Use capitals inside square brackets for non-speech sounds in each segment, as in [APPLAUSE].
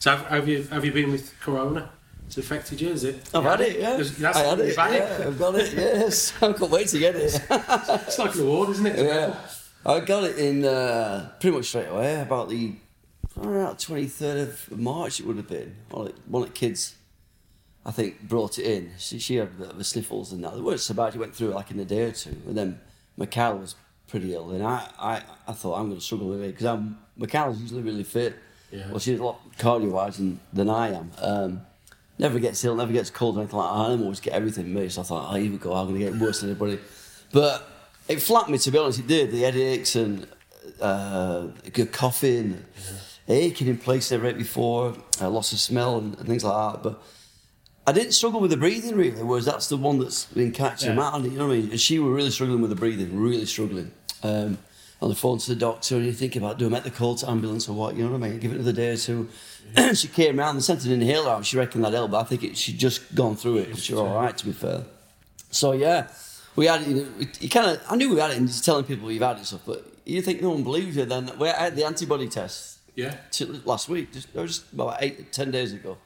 So have, have you have you been with Corona? It's affected you, is it? I've had it, yeah. That's I had it, yeah. I've got it, yes. [LAUGHS] I can't wait to get it. [LAUGHS] It's like an award, isn't it? yeah. I got it in uh, pretty much straight away, about the around 23rd of March it would have been. One of, one of the kids, I think, brought it in. She, she had a bit of the sniffles and that. They weren't so bad, she went through it like in a day or two. And then Michaela was pretty ill, and I, I, I thought I'm going to struggle with it because I'm Michaela's usually really fit. Yeah. Well, she's a lot cardio wise than, than I am. Um, never gets ill, never gets cold or anything like that. I always get everything me, so I thought, oh, here we go, I'm going to get worse than everybody. But it flattened me, to be honest, it did. The headaches and uh, good coughing, aching in places right before, uh, loss of smell and, and things like that. But I didn't struggle with the breathing really, whereas that's the one that's been catching Yeah. yeah. out. You know what I mean? And she was really struggling with the breathing, really struggling. Um, on the phone to the doctor, and you think about doing met the call to ambulance or what, you know what I mean? Give it another day or two. [CLEARS THROAT] she came round and sent an inhaler out. She reckoned that helped, but I think it, she'd just gone through it. She was all right, to be fair. So yeah, we had it. You, know, you kind of, I knew we had it, and just telling people you've had it stuff, but you think no one believes you. Then we had the antibody test Yeah. t- last week, just, just about eight, ten days ago.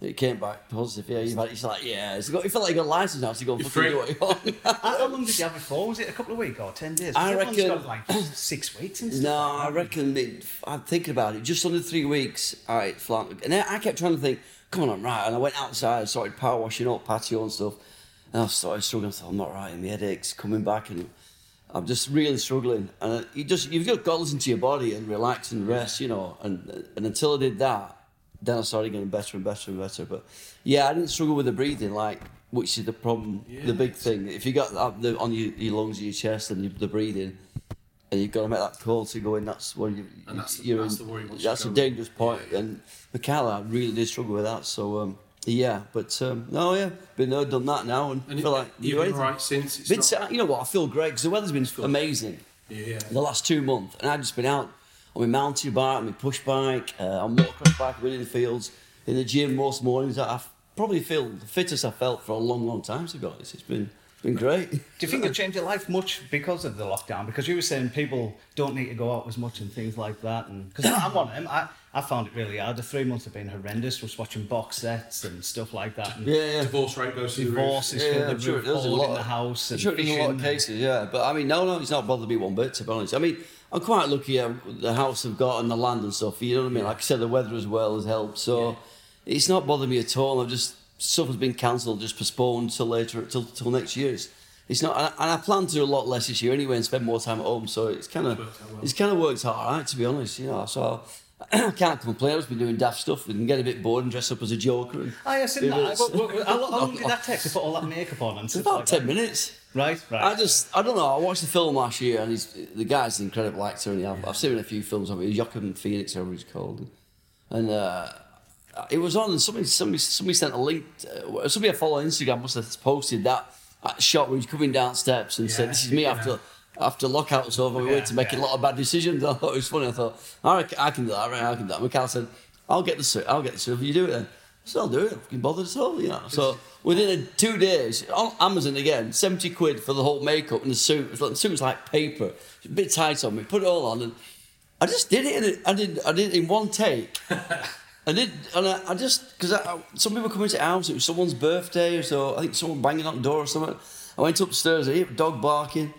It came back positive. Yeah, you've had. It's like, yeah, it's got, you feel like you got a license now to go and You're fucking free. do what you want. How long did you have it for? Was it a couple of weeks or ten days? I everyone's reckon- got like [CLEARS THROAT] six weeks and stuff. No, like I reckon it, I'm thinking about it. Just under three weeks, all right, flat. And then I kept trying to think, come on, I'm right. And I went outside, and started power washing up, patio and stuff. And I started struggling. I thought, I'm not right. And my headaches coming back, and I'm just really struggling. And you just you've got to listen to your body and relax and rest, you know. And and until I did that, then I started getting better and better and better. But yeah, I didn't struggle with the breathing, like which is the problem, the big thing. If you got that on your, your lungs, your chest, and your, the breathing, and you've got to make that call to go in. That's when you. And that's the- you're that's in- the worry you That's a dangerous point. And Michaela really did struggle with that. So um, yeah, but um, no, yeah, been there, done that now, and, And feel like you've you're been alright since. It's Been not- you know what? I feel great because the weather's been amazing Yeah, yeah. the last two months, and I've just been out on my mountain bike, my push bike, uh, on motocross bike, running in the fields, in the gym most mornings. I probably feel the fittest I've felt for a long, long time. To be honest, it's been been great. Do you think it changed your life much because of the lockdown? Because you were saying people don't need to go out as much and things like that. And because I'm one of them, I, I found it really hard. The three months have been horrendous. Was watching box sets and stuff like that. And Yeah, yeah. Divorce rate goes through the roof. Divorce is Yeah, through I'm the sure roof, it does a lot. in the house I'm and sure it in a lot of cases, yeah. But I mean, no, no, it's not bothered me one bit, to be honest. I mean, I'm quite lucky at the house I've got and the land and stuff. You know what I mean? Like I said, the weather as well has helped. So it's not bothered me at all. I've just stuff has been cancelled, just postponed till later, till till next year. It's, it's not, and I, and I plan to do a lot less this year anyway and spend more time at home. So it's kind of, worked well. it's kind of worked out alright, to be honest. You know, so. [CLEARS THROAT] I can't complain. I've just been doing daft stuff and get a bit bored and dress up as a joker. And Oh, yeah, seen that. bits. What- what- How long- [LAUGHS] did that take to put all that makeup on and It's stuff about like ten that? minutes. Right, right. I just, I don't know. I watched the film last year, and he's the guy's an incredible actor, and I've, I've seen him in a few films of it. Joaquin Phoenix, whatever he's called, and uh, it was on. And somebody, somebody, somebody sent a link. Uh, somebody I follow on Instagram must have posted that, that shot where he's coming down steps and said, "This is me yeah. after." After lockout's over, we Yeah, went to make yeah. a lot of bad decisions. [LAUGHS] I thought it was funny. I thought, all right, I can do that. Right, I can do that. Michaela said, "I'll get the suit. I'll get the suit. If you do it, then so I'll do it. Fucking bothered at all, you know." So within a, two days, on Amazon again, seventy quid for the whole makeup and the suit. It was like- The suit was like paper, It's a bit tight on me. Put it all on, and I just did it. In a, I did. I did it in one take. [LAUGHS] I did, and I, I just because some people come into the house. It was someone's birthday, or so I think someone banging on the door or something. I went upstairs. I hear a dog barking,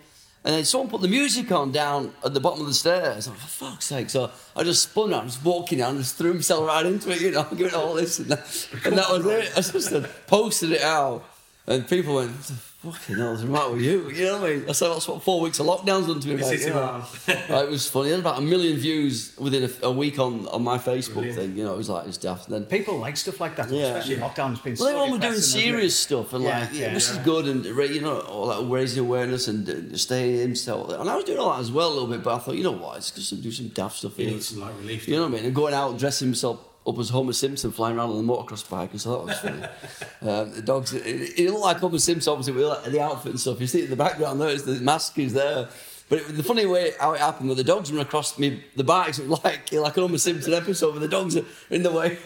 and then someone put the music on down at the bottom of the stairs. I'm like, for fuck's sake! So I just spun out, just walking down, just threw myself right into it. You know, [LAUGHS] giving it all this and that, and that was it. I just posted it out, and people went, "What the fucking hell, what's the matter with you? You know what I mean? That's, that's what four weeks of lockdown's done to me, mate. You know? Like, it was funny. Was about a million views within a, a week on, on my Facebook Brilliant. thing. You know, it was like, it's daft. And then People like stuff like that, Yeah. especially lockdown's been Well, so everyone were doing depressing, hasn't it? serious stuff and Yeah, like, yeah, yeah, this is good and you know, all that raising awareness and uh, staying himself. And I was doing all that as well a little bit, but I thought, you know what, it's just to do some daft stuff need some like relief. You know what I mean? And going out dressing himself up as Homer Simpson flying around on the motocross bike, and so that was funny. [LAUGHS] um, the dogs, it, it looked like Homer Simpson, obviously, with the outfit and stuff. You see it in the background there, it's the mask is there. But it, the funny way how it happened, with the dogs run across me, the bikes, it was [LAUGHS] like like an Homer Simpson episode, where the dogs are in the way.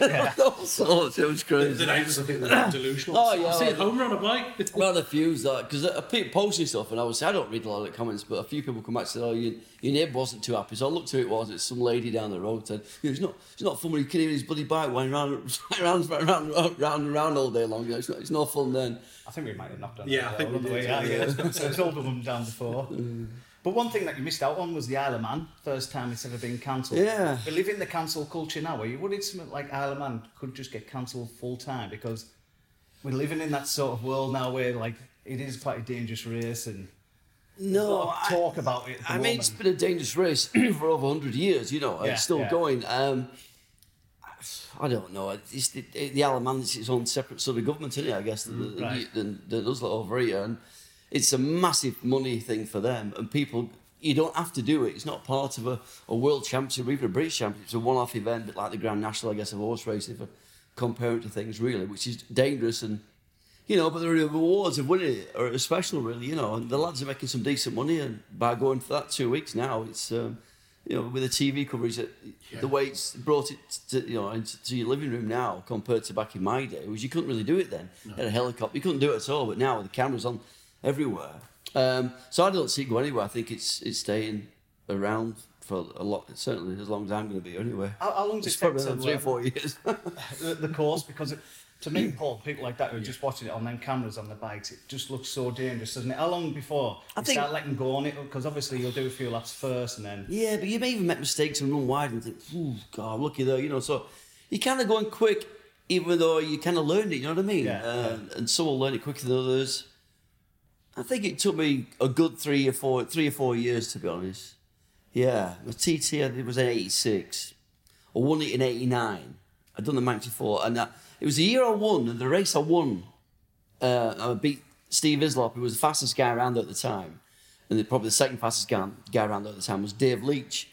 All [LAUGHS] sorts. It was crazy. The neighbours, [COUGHS] I think, they're delusional. Oh, yeah, I see like- Homer on a bike. [LAUGHS] Well, a few that because I keep posting stuff, and I was I don't read a lot of the comments, but a few people come back and said, "Oh, your, your neighbour wasn't too happy." So I looked who it was. It's some lady down the road said, you know, "It's not, it's not fun when you can hear his bloody bike going round, round, round, round, round, and round all day long. You know, it's not, it's no fun then." I think we might have knocked on Yeah, that I think we on the did, way out, yeah. yeah. it's got- So it's all them down before. But one thing that you missed out on was the Isle of Man. First time it's ever been cancelled. Yeah. We live in the cancel culture now, where you worried something like Isle of Man could just get cancelled full time because we're living in that sort of world now where like it is quite a dangerous race and No, a lot of talk about it. I mean, it's been a dangerous race [CLEARS THROAT] for over 100 years, you know, Yeah, it's still yeah. going. Um, I don't know. It's the, the Isle of Man is its own separate sort of government, isn't it? I guess, than, right. than, than us lot over here. And it's a massive money thing for them. And people, you don't have to do it. It's not part of a, a world championship or even a British championship. It's a one off event, but like the Grand National, I guess, of horse racing for comparing to things, really, which is dangerous and you know, but the rewards of winning it are special, really. You know, and the lads are making some decent money, and by going for that two weeks now, it's um, you know, with the TV coverage, that the way it's brought it to you know into to your living room now compared to back in my day, was you couldn't really do it then. You had a helicopter, you couldn't do it at all, but now with the cameras on everywhere, um, so I don't see it go anywhere. I think it's it's staying around for a lot, certainly as long as I'm going to be here anyway. How, how long does It's it take probably to three or uh, four years. [LAUGHS] [LAUGHS] the, the course? Because it, to me, Paul, people like that who are just watching it on them cameras on the bikes, it just looks so dangerous, doesn't it? How long before I you think- start letting go on it? Because obviously you'll do a few laps first and then Yeah, but you may even make mistakes and run wide and think, "Ooh, God, lucky there," you know. So you kind of going quick, even though you kind of learned it. You know what I mean? Yeah, Uh, And some will learn it quicker than others. I think it took me a good three or four, three or four years to be honest. Yeah, the TT I did was in '86. I won it in '89. I'd done the Manx before, and that, it was the year I won, and the race I won. Uh, I beat Steve Hislop, who was the fastest guy around at the time, and the, probably the second fastest guy, guy around at the time was Dave Leach.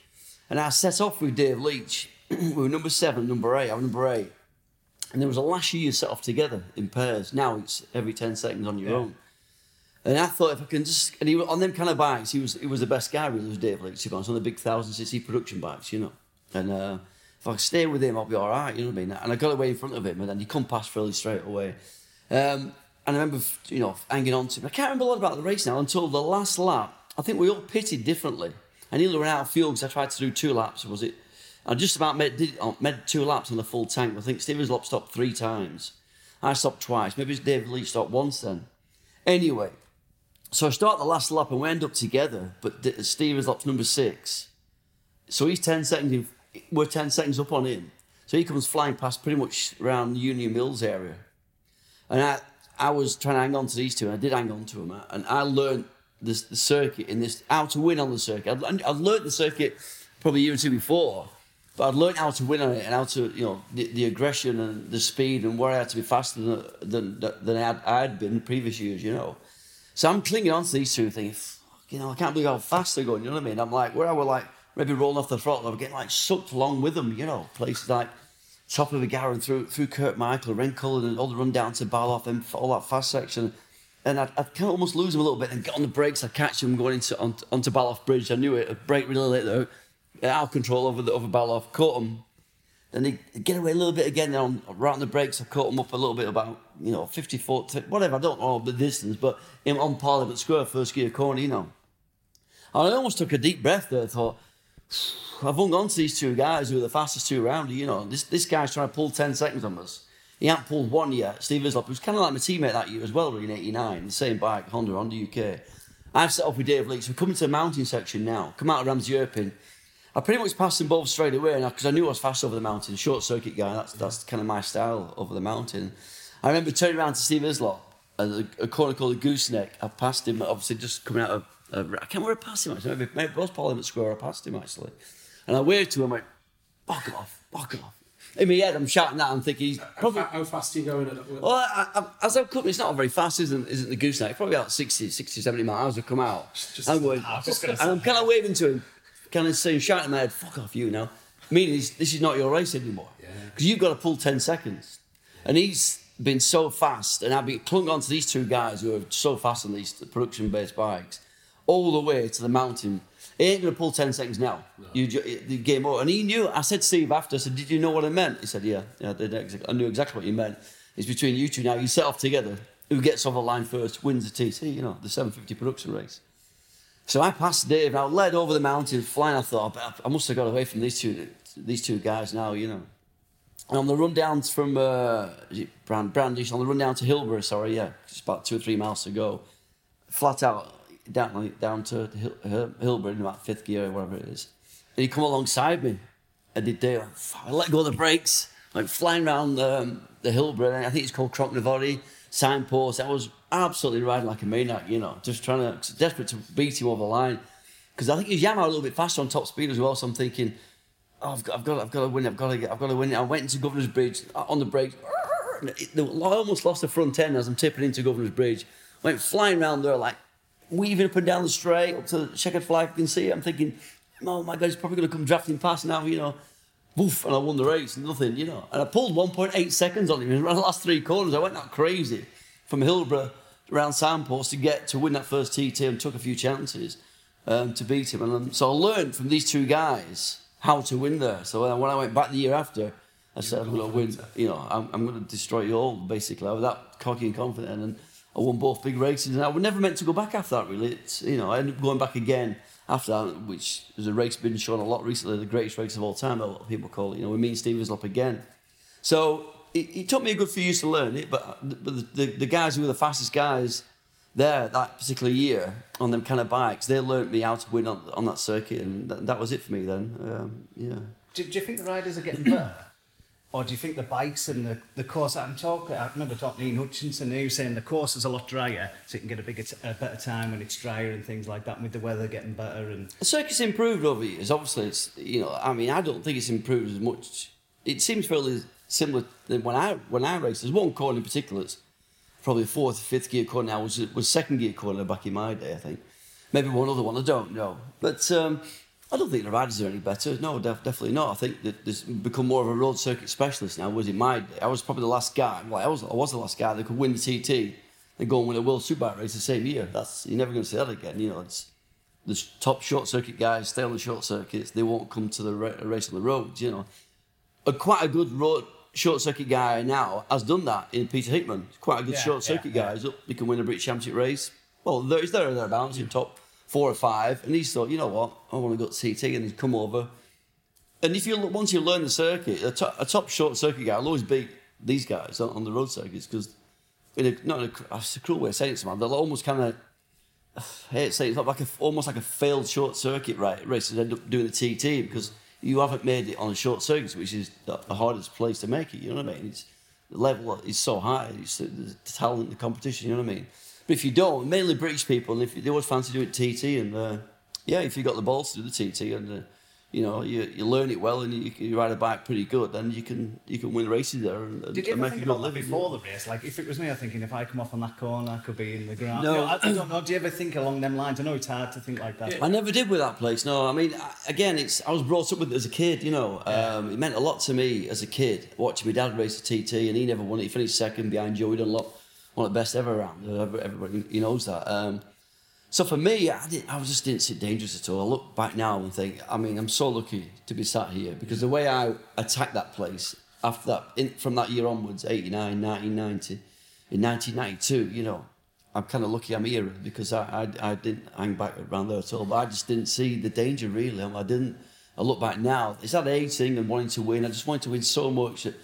And I set off with Dave Leach. [CLEARS THROAT] we were number seven, number eight. I was number eight. And there was a last year set off together in pairs. Now it's every 10 seconds on your Yeah. own. And I thought if I can just, and he was, on them kind of bikes, he was he was the best guy really, was Dave Leach, to be on the big 1000cc production bikes, you know. And uh, if I stay with him, I'll be all right, you know what I mean? And I got away in front of him, and then he come past fairly straight away. Um, and I remember, you know, hanging on to him. I can't remember a lot about the race now until the last lap. I think we all pitted differently. I nearly ran out of fuel because I tried to do two laps. Was it? I just about made, did, uh, made two laps on the full tank. I think Steve Hislop stopped three times. I stopped twice. Maybe it's David Leach stopped once then. Anyway, so I start the last lap and we end up together, but Steve Hislop's number six. So he's 10 seconds, in, we're 10 seconds up on him. So he comes flying past pretty much around Union Mills area. And I, I was trying to hang on to these two, and I did hang on to them. Uh, and I learned this, the circuit in this, how to win on the circuit. I'd, I'd learned the circuit probably a year or two before, but I'd learned how to win on it and how to, you know, the, the aggression and the speed and where I had to be faster than, than, than I, had, I had been previous years, you know. So I'm clinging on to these two, "Fuck, you know, I can't believe how fast they're going. You know what I mean? I'm like, where I were like maybe rolling off the throttle, I'm getting like sucked along with them. You know, places like top of the Garran through through Kirk Michael, Rhencullen, and all the run down to Ballaugh and all that fast section. And I'd kind of almost lose them a little bit and get on the brakes. I'd catch them going into on, onto Ballaugh Bridge. I knew it. I'd brake really late though. Out of control over the over Ballaugh. Caught them. Then they get away a little bit again. Then on right on the brakes, I caught them up a little bit about you know 50 foot, whatever. I don't know the distance, but in, on Parliament Square, first gear corner, you know. And I almost took a deep breath there. Thought I've hung on to these two guys who are the fastest two around. You know, this this guy's trying to pull 10 seconds on us. He hasn't pulled one yet. Steve Hislop, who's kind of like my teammate that year as well, in '89, the same bike, Honda, Honda UK. I've set off with Dave Leach. We're coming to the mountain section now. Come out of Ramsey Hairpin. I pretty much passed them both straight away because I knew I was fast over the mountain. Short circuit guy, that's that's kind of my style over the mountain. I remember turning around to Steve Hislop a, a corner called the Gooseneck. I passed him, obviously, just coming out of. Uh, I can't remember I passed him actually. Maybe, maybe it was Parliament Square. I passed him actually, and I waved to him. I went, "Fuck off, fuck off." In my head, I'm shouting that. I'm thinking he's How, probably. fa- how fast are you going? At that? Well, I, I, as I've come, it's not very fast, isn't, isn't the gooseneck? Probably about 60, 60, 70 miles. I've come out. Just- I'm going, I just and I'm kind of waving to him, kind of saying, shouting in my head, fuck off you now. Meaning, this, this is not your race anymore. Because you've got to pull 10 seconds. And he's been so fast, and I've been clung on to these two guys who are so fast on these production based bikes, all the way to the mountain. He ain't going to pull 10 seconds now. You ju- the game over. And he knew, I said, Steve, after, I said, Did you know what I meant? He said, Yeah, yeah I, did I knew exactly what you meant. It's between you two now. You set off together. Who gets off the line first wins the TT, you know, the 750 production race. So I passed Dave, and I led over the mountain, flying. I thought, "I- I must have got away from these two, these two guys now, you know. And on the run down from uh, Brand, Brandish, on the run down to Hillberry, sorry, yeah, it's about two or three miles to go. Flat out down down to Hill, Hill, Hillberry in about fifth gear or whatever it is. And he come alongside me, and did Dave, I let go of the brakes, like flying around um, the Hillborough. I think it's called Crocknavori signpost. I was absolutely riding like a maniac, you know, just trying to desperate to beat him over the line. Because I think he's Yamaha a little bit faster on top speed as well. So I'm thinking, oh, I've got, I've got, I've got to win it. I've got to get, I've got to win it. I went into Governor's Bridge uh, on the brakes. I almost lost the front end as I'm tipping into Governor's Bridge. Went flying around there like weaving up and down the straight up to the checkered flag. You can see it. I'm thinking, oh my God, he's probably going to come drafting past now, you know. Woof, and I won the race, nothing, you know. And I pulled 1.8 seconds on him in the last three corners. I went that crazy from Hillberry around Signpost to get to win that first TT and took a few chances um, to beat him. And um, so I learned from these two guys how to win there. So when I, when I went back the year after, I said, I'm going to win, you know, I'm, I'm going to destroy you all, basically. I was that cocky and confident. And I won both big races. And I was never meant to go back after that, really. It's, you know, I ended up going back again after that, which is a race been shown a lot recently, the greatest race of all time, a lot of people call it. You know, with me and Stevens up again. So it, it took me a good few years to learn it, but, but the, the, the guys who were the fastest guys there that particular year on them kind of bikes, they learnt me how to win on, on that circuit, and that, that was it for me then. Um, yeah. Do, do you think the riders are getting better? Or do you think the bikes and the, the course, I'm talking, I remember talking to Ian Hutchinson, he was saying the course is a lot drier, so you can get a bigger, t- a better time when it's drier and things like that, with the weather getting better. And The circuit's improved over years. Obviously, it's you know. I mean, I don't think it's improved as much. It seems fairly similar than when I when I raced. There's one corner in particular. It's probably fourth, fifth gear corner now. Was was second gear corner back in my day. I think maybe one other one. I don't know. But um, I don't think the riders are any better. No, def- definitely not. I think that there's become more of a road circuit specialist now. Was in my day. I was probably the last guy. Well, I was I was the last guy that could win the TT and go and win a World Superbike race the same year. That's you're never going to see that again. You know, it's the top short circuit guys stay on the short circuits. They won't come to the ra- race on the roads. You know, a quite a good road short circuit guy now has done that in Peter Hickman. He's quite a good Yeah, short circuit yeah. guy. He's up. He can win a British Championship race. Well, there, he's there or thereabouts in top four or five. And he's thought, you know what, I want to go to TT, and he's come over. And if you once you learn the circuit, a top, a top short circuit guy will always beat these guys on, on the road circuits because in a, not in a, that's a cruel way of saying it, man. They'll almost kind of I hate to say it, it's like a, almost like a failed short circuit right, race to end up doing the TT because you haven't made it on a short circuit, which is the, hardest place to make it. You know what I mean? It's, the level is so high, it's the, the talent, the competition. You know what I mean? But if you don't, mainly British people, and if they always fancy doing TT, and uh, yeah, if you got the balls to do the TT, and uh, you know you, you learn it well, and you, you ride a bike pretty good, then you can you can win races there and, did you and make think a good about that living. before the race? Like, if it was me, I'm thinking if I come off on that corner, I could be in the ground. No. You know, I, I don't know. Do you ever think along them lines? I know it's hard to think like that. I never did with that place. No, I mean, again, it's I was brought up with it as a kid. You know, um, it meant a lot to me as a kid watching my dad race the TT, and he never won it. He finished second behind Joey Dunlop, one of the best ever around. Uh, Everybody he knows that. Um, so for me, I, didn't, I just didn't see dangerous at all. I look back now and think, I mean, I'm so lucky to be sat here because the way I attacked that place after that, in, from that year onwards, 89, 1990, in 1992, you know, I'm kind of lucky I'm here because I, I, I didn't hang back around there at all. But I just didn't see the danger really. I didn't. I look back now. It's that age thing and wanting to win. I just wanted to win so much that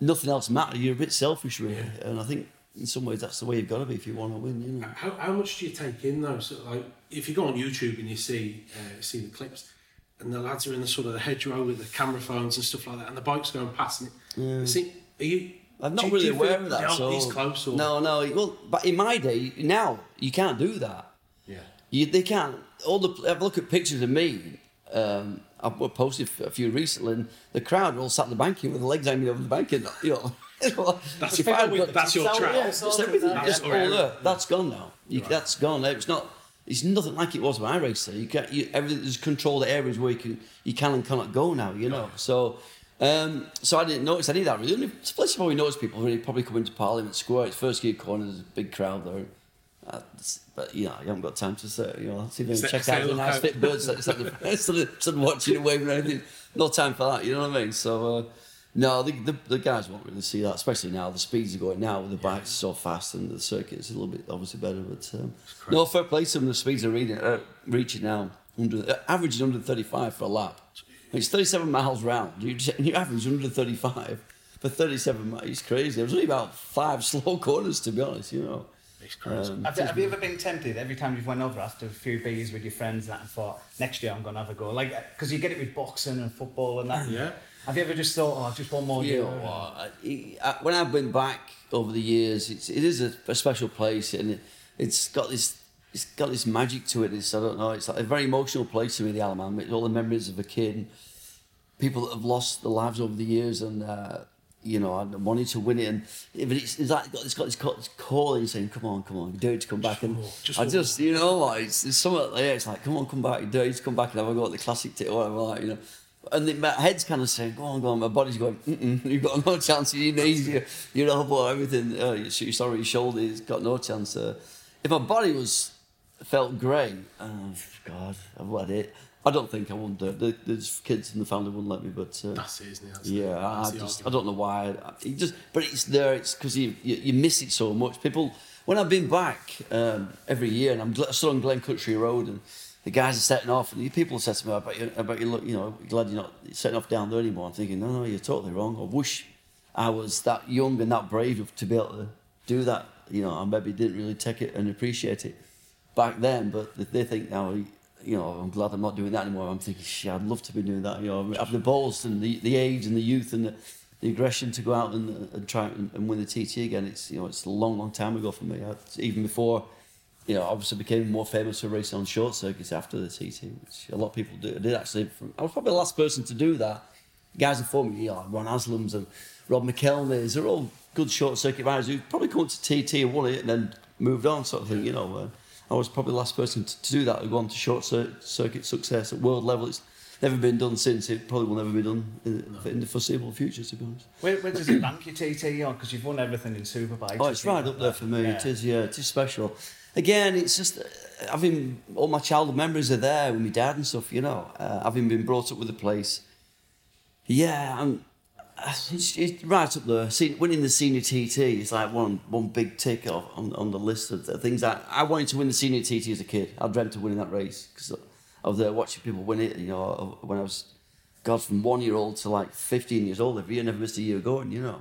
nothing else mattered. You're a bit selfish, really. And I think in some ways that's the way you've got to be if you want to win. You know. How, how much do you take in though? So like, if you go on YouTube and you see uh, see the clips, and the lads are in the sort of the hedgerow with the camera phones and stuff like that, and the bike's going past, and it, see, are you I'm not really do aware of that. the So East Coast or- no, no. Well, but in my day, now you can't do that. Yeah. You, they can't. All the have a look at pictures of me. Um, I posted a few recently, and the crowd are all sat in the banking with their legs hanging over the banking. You know, [LAUGHS] That's- If I got- that's your track. Yeah, it's just everything. That's Just all there. That's gone now. You, That's gone. It's not. It's nothing like it was when I raced there. You can't. You, everything there's controlled areas where you can you can and cannot go now. You know. So. Um, so I didn't notice any of that really. Only it's a place you probably notice people when you probably come into Parliament Square. It's first gear corner. There's a big crowd there. Uh, it's- but you know, I haven't got time to say, you know, see if Say- check out the look nice out. fit birds instead of, instead of, instead of watching and waving or anything. No time for that, you know what I mean? So, uh, no, the, the, the guys won't really see that, especially now. The speeds are going now with the bikes so fast and the circuit is a little bit obviously better. But um, no, fair play to them. The speeds are reading, uh, reaching now, under, uh, averaging under 35 for a lap. It's 37 miles round. You, you average under 35 for 37 miles. It's crazy. There was only about five [LAUGHS] slow corners, to be honest, you know. It's crazy. Um, Have, you- have you ever been tempted every time you've went over after a few beers with your friends and that and thought next year I'm going to have a go? Like, because you get it with boxing and football and that. Yeah. Have you ever just thought, oh, just one more You year? know? I- When I've been back over the years, it's, it is a, a special place, and it, it's got this. It's got this magic to it. It's I don't know. It's like a very emotional place to me, the Isle of Man. It's all the memories of a kid, and people that have lost their lives over the years, and uh, you know, I wanted to win it, and but it's, it's like it's got this, ca- this calling saying, "Come on, come on, do it to come back." And just I just, you know, like it's, it's something like it's like, "Come on, come back, you dare to come back and have a go at the classic or whatever." Like, you know. And the, my head's kind of saying, "Go on, go on." My body's going, Mm-mm, [LAUGHS] "You've got no chance. Your knees, your, your elbow, everything. Uh, your, sorry, your shoulder. It's got no chance." Uh, if my body was felt great, oh God, I've had it. I don't think I wouldn't do it. The, there's kids in the family wouldn't let me, but uh, That's it, isn't it? That's yeah, I, that's I just I don't know why. It just, but it's there. It's because you, you you miss it so much. People, when I've been back um, every year, and I'm still on Glencrutchery Road, and the guys are setting off, and the people say to me about you, about you, look, you know, glad you're not setting off down there anymore. I'm thinking, no, no, you're totally wrong. I wish I was that young and that brave to be able to do that. You know, I maybe didn't really take it and appreciate it back then, but they- think now, you know, I'm glad I'm not doing that anymore. I'm thinking, shit, I'd love to be doing that. You know, have the balls and the, the age and the youth and the, the aggression to go out and, and try and, and win the TT again. It's you know, it's a long, long time ago for me. I, even before, you know, obviously became more famous for racing on short circuits after the TT, which a lot of people do. I did actually. From, I was probably the last person to do that. Guys before me, you know, Ron Haslams and Rob McElnea's, they're all good short circuit riders who probably come to TT and won it and then moved on, sort of thing. You know, uh, I was probably the last person to, to do that who go on to short circuit success at world level. It's never been done since. It probably will never be done in, in the foreseeable future, to be honest. Where, where does it rank your TT on? Because you've won everything in Superbikes. Oh, it's right up there for me. Yeah. It is, yeah, it is special. Again, it's just uh, having all my childhood memories are there with my dad and stuff. You know, uh, having been brought up with the place. Yeah, I'm. It's, it's right up there. See, winning the senior TT is like one one big tick off on, on the list of the things that I wanted to win the senior TT as a kid. I dreamt of winning that race because I was there watching people win it. You know, when I was, God, from one year old to like fifteen years old every year, never missed a year going. You know.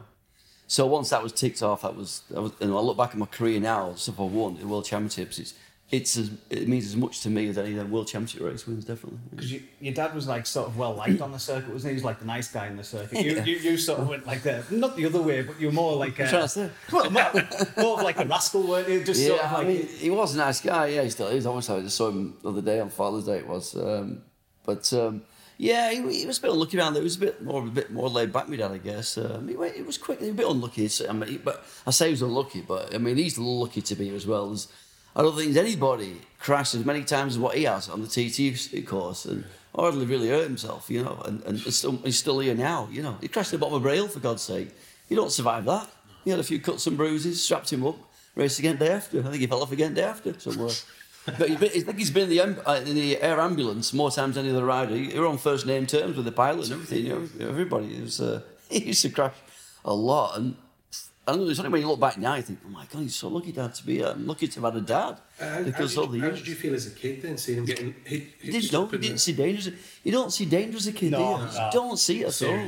So once that was ticked off, that was, that was I look back at my career now, stuff I won in World Championships. It's, it's as, it means as much to me as any the World Championship race wins, definitely. Because you, your dad was like sort of well liked on the circuit, wasn't he? He was like the nice guy in the circuit. You, [LAUGHS] Yeah. you, you sort of went like the not the other way, but you were more like a, trying to say. well, more, more of like a rascal, weren't you? Just sort Yeah, of like I mean, he was a nice guy. Yeah, he still is. I wish I just saw him the other day on Father's Day. It was, um, but um, yeah, he, he was a bit unlucky around there. He was a bit more, a bit more laid back. My dad, I guess. Um, he, he was quick. He was a bit unlucky. So, I mean, he- but I say he was unlucky, but I mean, he's lucky to be as well. As I don't think there's anybody crashed as many times as what he has on the TT course and hardly really hurt himself, you know. And, and still, he's still here now, you know. He crashed the bottom of Bray Hill, for God's sake. You don't survive that. He had a few cuts and bruises, strapped him up, raced again day after. I think he fell off again day after somewhere. But he's been, I think he's been in the, uh, the air ambulance more times than any other rider. He were on first name terms with the pilot and everything. You know, everybody. It was, uh, [LAUGHS] he used to crash a lot. And I don't know, it's only when you look back now, you think, oh my God, he's so lucky dad to be. I'm lucky to have had a dad. Uh, because how, all the did, how did you feel as a kid then, seeing him getting hit? You hit didn't up You the- didn't see danger. You don't see danger as a kid, No, do you? no. You don't see it at all.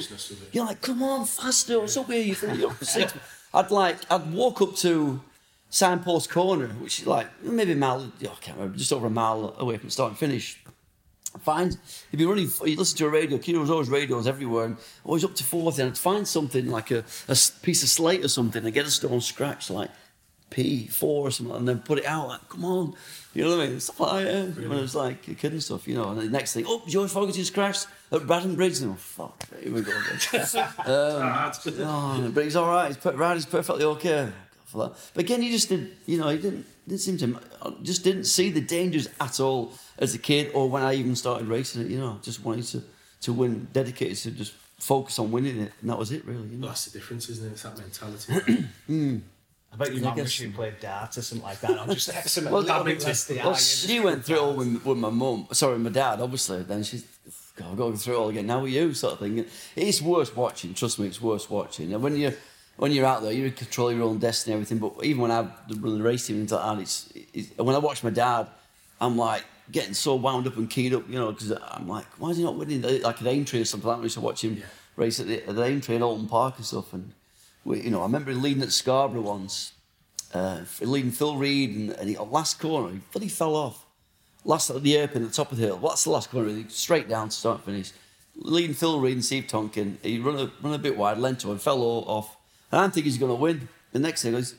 You're like, come on, faster. It's okay. You think you're [LAUGHS] six. I'd like, I'd walk up to Signpost Corner, which is like maybe a mile, oh, I can't remember, just over a mile away from start and finish. find he'd be running. You listen to a radio. Was always radios everywhere, and always up to fourth. And I'd find something like a piece of slate or something, and get a stone scratch like P four or something, and then put it out. Like, come on, you know what I mean? Stuff like that. Yeah. When it was like a kid and stuff, you know. And the next thing, oh, George Fogarty's crashed at Braddan Bridge. And oh, fuck, here we go again. [LAUGHS] um, oh, but he's all right. He's per- right. He's perfectly okay. For that. But again, he just did. You know, he didn't. Didn't seem to. Just didn't see the dangers at all as a kid, or when I even started racing it. You know, just wanted to to win. Dedicated to just focus on winning it, and that was it, really. You know. That's the difference, isn't it? It's that mentality. [CLEARS THROAT] Hmm. I bet you I might guess- wish you played darts or something like that, or just [LAUGHS] something Well, well, I mean, the well, eye. she went through it all with, with my mum. Sorry, my dad, obviously. Then she's, God, I've got to go through it all again. Now with you, sort of thing. It's worth watching. Trust me, it's worth watching. And when you when you're out there, you're in control of your own destiny, and everything. But even when I run the race team and like that, it's, it's when I watch my dad, I'm like getting so wound up and keyed up, you know, because I'm like, why is he not winning? Like at Aintree or something like that. We used to watch him Yeah. race at the, at the Aintree in Oulton Park and stuff. And we, you know, I remember leading at Scarborough once uh, leading Phil Read, and, and he got last corner, he fully fell off. Last at the airpin at the top of the hill. What's the last corner? Really? Straight down to start finish. Leading Phil Read and Steve Tonkin. He run a, run a bit wide, Lento, and fell off. And I'm thinking he's going to win. The next thing is,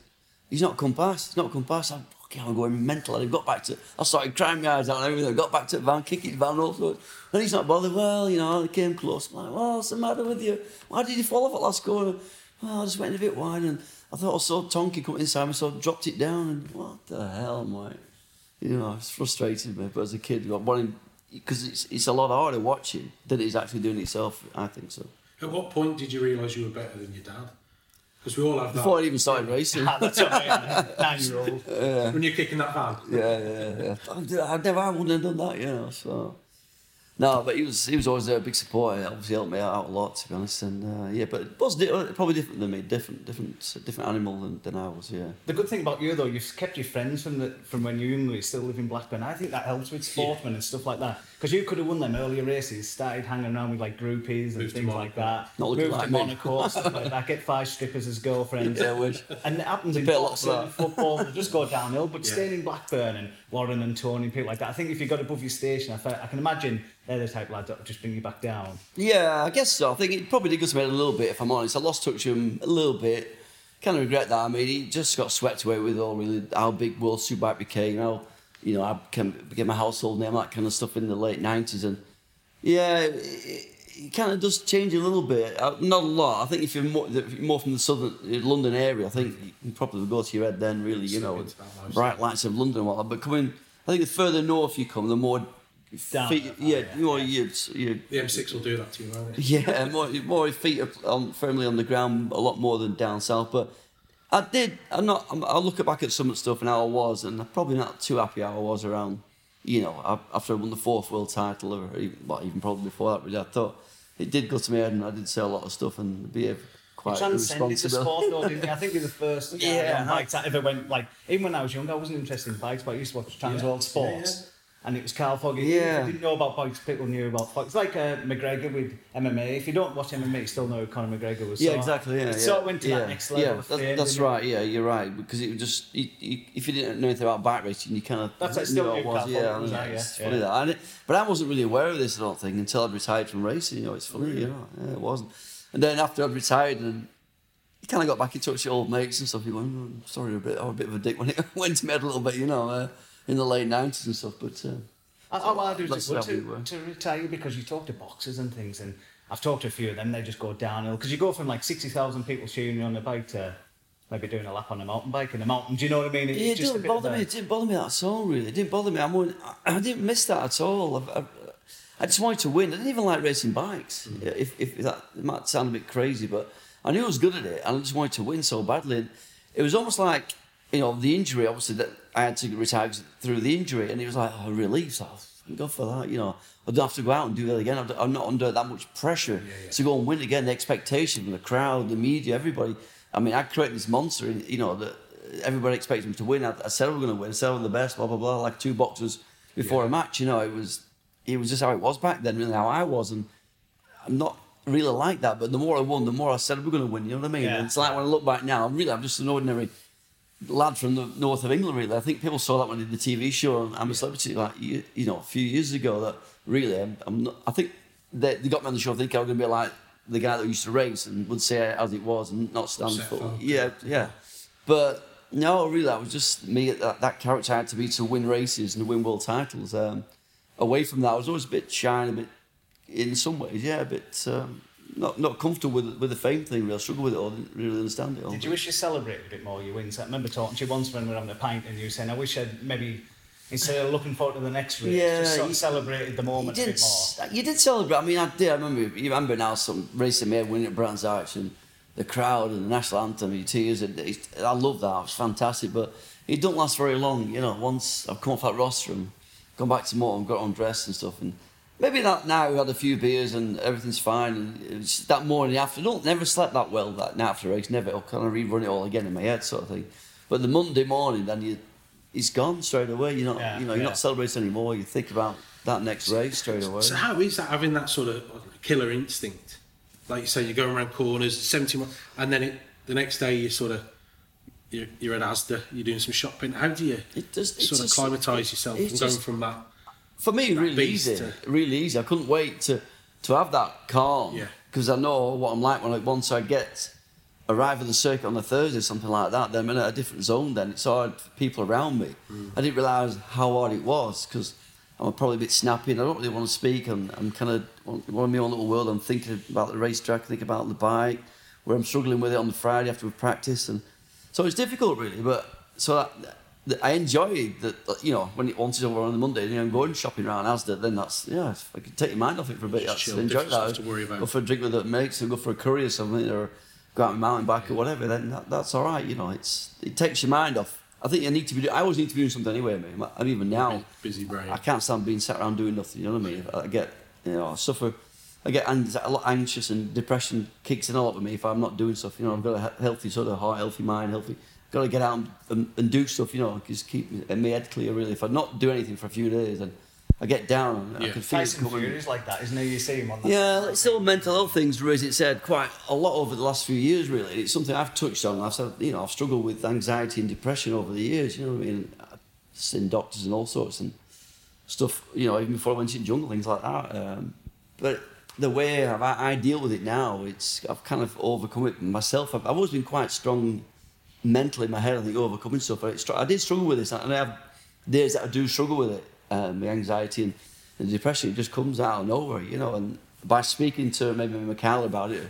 he's not come past. He's not come past. I'm fucking, I'm going mental. And I got back to, I started crying my eyes out and everything. I got back to the van, kicking van also. And he's not bothered. Well, you know, they came close. I'm like, well, what's the matter with you? Why did you fall off at last corner? Well, I just went a bit wide and I thought I saw Tonky come inside me, so I dropped it down and what the hell, mate? You know, it's frustrated me. But as a kid, because it's it's a lot harder watching than it is actually doing it yourself. I think so. At what point did you realise you were better than your dad? Because we all have that. Before I even started racing. That's what nine year old. when you're kicking that van. yeah, yeah, yeah. I, I never, I wouldn't have done that, you know. So, no, but he was, he was always a big supporter. He obviously helped me out a lot, to be honest. And uh, yeah, but it was di- probably different than me, different, different, different animal than, than I was. Yeah. The good thing about you though, you've kept your friends from the from when you were younger. Still living in Blackburn. I think that helps with sportsmen and stuff like that. Because you could have won them earlier races, started hanging around with like groupies and Moved things like that. Not looking Moved like to. Monaco, stuff like that. Get five strippers as girlfriends. Yeah, which- And it happens in bit of luck boxing, football. They just go downhill. But Yeah. staying in Blackburn and Warren and Tony and people like that, I think if you got above your station, I, fe- I can imagine they're the type of lads that would just bring you back down. Yeah, I guess so. I think it probably did go to me a little bit, if I'm honest. I lost touch with him a little bit. Kind of regret that. I mean, he just got swept away with all really how big World Superbike became. How you know, I became, became a household name, that kind of stuff in the late nineties, and yeah, it, it kind of does change a little bit. Uh, not a lot. I think if you're more, if you're more from the southern uh, London area, I think you probably go to your head then. Really, you know, Slip into that lifestyle. bright lights of London and whatnot. But coming, I think the further north you come, the more. Down feet, there, yeah, yeah, you know, yeah. you you The M6 will do that to you, won't it? yeah, [LAUGHS] more, more feet are on, firmly on the ground, a lot more than down south. But I did. I'm not. I'm, I look back at some of the stuff and how I was, and I'm probably not too happy how I was around. You know, after I won the fourth world title, or even, well, even probably before that. Really, I thought it did go to my head, and I did say a lot of stuff and behave quite transcended the irresponsible. sport though, didn't you? [LAUGHS] I think you're the first guy Yeah. on bikes that ever went like even when I was young I wasn't interested in bikes but I used to watch Trans Yeah. World Sports and it was Carl Foggy. Yeah. If you didn't know about bikes, people knew about bikes. It's like uh, McGregor with MMA. If you don't watch MMA, you still know Conor McGregor was. Yeah, So exactly. Yeah, it yeah. sort of went to yeah. that next level Yeah, fame, that's didn't right. Yeah, you're right because it was just you, you, if you didn't know anything about bike racing, you kind of That's like knew still what it was. Carl Yeah, Fogg was I know, yeah, it's yeah. funny that. I but I wasn't really aware of this. I don't think until I'd retired from racing. You know, it's funny. You know, yeah, it wasn't. And then after I'd retired and. You kind of got back in touch with old mates and stuff. He went, oh, sorry, a bit, I was a bit of a dick when it [LAUGHS] went to me a little bit, you know, uh, in the late nineties and stuff. But uh, I, I, I do to, were. to retire because you talk to boxers and things, and I've talked to a few of them. They just go downhill because you go from like sixty thousand people cheering you on the bike to maybe doing a lap on a mountain bike in the mountain. Do you know what I mean? It- Yeah, it just didn't bother a- me. It didn't bother me at all, really. It didn't bother me. I, mean, I, didn't miss that at all. I, I, I just wanted to win. I didn't even like racing bikes. If, if that it might sound a bit crazy, but I knew I was good at it, and I just wanted to win so badly. And it was almost like, you know, the injury. Obviously, that I had to retire through the injury, and he was like oh, relief. So, thank God for that. You know, I don't have to go out and do that again. I'm- not under that much pressure to go and win again. The expectation from the crowd, the media, everybody. I mean, I created this monster, and you know that everybody expects me to win. I, I said we we're going to win. I said I'm the best. Blah blah blah. Like two boxers before a match. You know, it was it was just how it was back then, really how I was, and I'm not really like that. But the more I won, the more I said we're going to win. You know what I mean? Yeah. And it's like when I look back now, I'm really I'm just an ordinary lad from the north of England. Really, I think people saw that when I did the TV show on I'm a Celebrity, like you, you know, a few years ago. That really, I'm, I'm not, I think they, they got me on the show thinking I was going to be like the guy that used to race and would say it as it was and not stand for. Yeah, yeah. But no, really, that was just me. That, that character had to be to win races and win world titles. Um, away from that, I was always a bit shy, and a bit in some ways, yeah, a bit um, not not comfortable with with the fame thing. Really, I struggled with it. Or didn't really understand it. All. Did you wish you celebrated a bit more your wins? I remember talking to you once when we were having a pint and you were saying, I wish I'd maybe, instead of looking forward to the next race, Yeah, just sort you- of celebrated the moment a bit more. Uh, you did celebrate. I mean, I did. I remember. You remember now some racing me winning at Brands Hatch and the crowd and the national anthem, your tears. And it, I love that. It was fantastic. But it don't last very long. You know, once I've come off that rostrum, gone back to Morton, got undressed and stuff, and maybe that now we had a few beers and everything's fine. And that morning after, don't never slept that well that night after race. Never. I'll kind of rerun it all again in my head, sort of thing. But the Monday morning, then you. It's gone straight away. You're not, Yeah, you know, you're yeah. not celebrating anymore. You think about that next race straight away. So how is that having that sort of killer instinct? Like you say, you're going around corners, 70 mi- and then it, the next day you sort of you're, you're at Asda, you're doing some shopping. How do you It it's sort of climatise yourself from going from that? For me, really beast easy. to- Really easy. I couldn't wait to to have that calm Yeah. because I know what I'm like when I, once I get arrive at the circuit on a Thursday, something like that. Then I'm in a different zone. Then it's hard for people around me. Mm. I didn't realise how hard it was because I'm probably a bit snappy and I don't really want to speak. I'm, I'm kind of one of my own little world. I'm thinking about the racetrack, thinking about the bike, where I'm struggling with it on the Friday after we practice, and so it's difficult really. But so that I enjoy that. Uh, you know, when it once it's over on the Monday, and you know, going shopping around Asda, then that's yeah, if I can take your mind off it for a bit. Just That's chill, enjoy that. to worry about. Go for a drink with the mates, and go for a curry or something, or go out on a mountain bike or whatever. Then that, that's all right. You know, it's it takes your mind off. I think you need to be. I always need to be doing something anyway, mate. And even now, Busy brain. I can't stand being sat around doing nothing. You know what I mean? I get, you know, I suffer. I get a lot anxious and depression kicks in a lot with me if I'm not doing stuff. You know, I've got a healthy sort of heart, healthy mind, healthy. Got to get out and, and, and do stuff. You know, just keep my head clear. Really, if I not do anything for a few days, then I get down. And I Yeah. can feel it Tyson coming. Fury is like that, isn't he? You see him on that. Yeah, it's still mental health things raised its head quite a lot over the last few years. Really, it's something I've touched on. I've said, you know, I've struggled with anxiety and depression over the years. You know what I mean? I've seen doctors and all sorts and stuff. You know, even before I went in jungle, things like that. Um, but the way I, I deal with it now, it's I've kind of overcome it myself. I've, I've always been quite strong mentally in my head. I think overcoming stuff. It's, I did struggle with this, and I have days that I do struggle with it. Um, the anxiety and the depression it just comes out of nowhere, you know. And by speaking to maybe Michaela about it,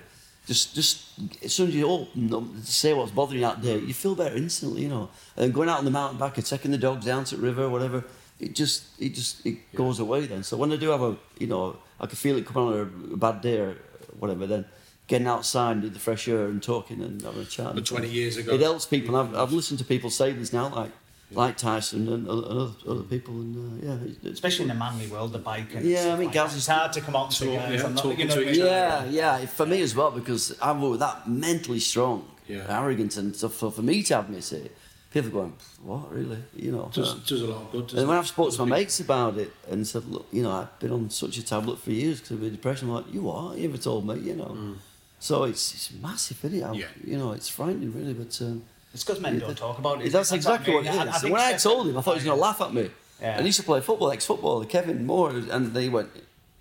just just as soon as you open up to say what's bothering you that day, you feel better instantly, you know. And going out on the mountain bike and taking the dogs down to the river, whatever, it just it just it goes away then. So when I do have a you know I can feel it coming on a bad day or whatever, then getting outside in the fresh air and talking and having a chat. But 20 years ago- it helps people. I've, I've listened to people say this now, like like Tyson and, other- and other, other people, and uh, yeah, it's Especially in the manly world, the bike. And Yeah, I mean, like guys- it's hard to come on to Talk- guys. yeah, I'm not, you know, to each mean? other. Yeah, yeah, for me as well because I'm always that mentally strong, Yeah. arrogant and stuff. So for me to have me say, people are going, "What really?" You know. does, uh, does a lot of good. doesn't and when? I've spoken to my mates about it and said, "Look, you know, I've been on such a tablet for years because of my depression," I'm like, "You are? You ever told me?" You know. So it's it's massive, isn't it? I- Mm. Yeah. You know, it's frightening, really. But um, It's because men don't talk about it. that's what exactly I what mean. it I- I is. think when I told him, I thought he was going to laugh at me. Yeah. And he used to play football, ex-footballer, Kevin Moore, and they went,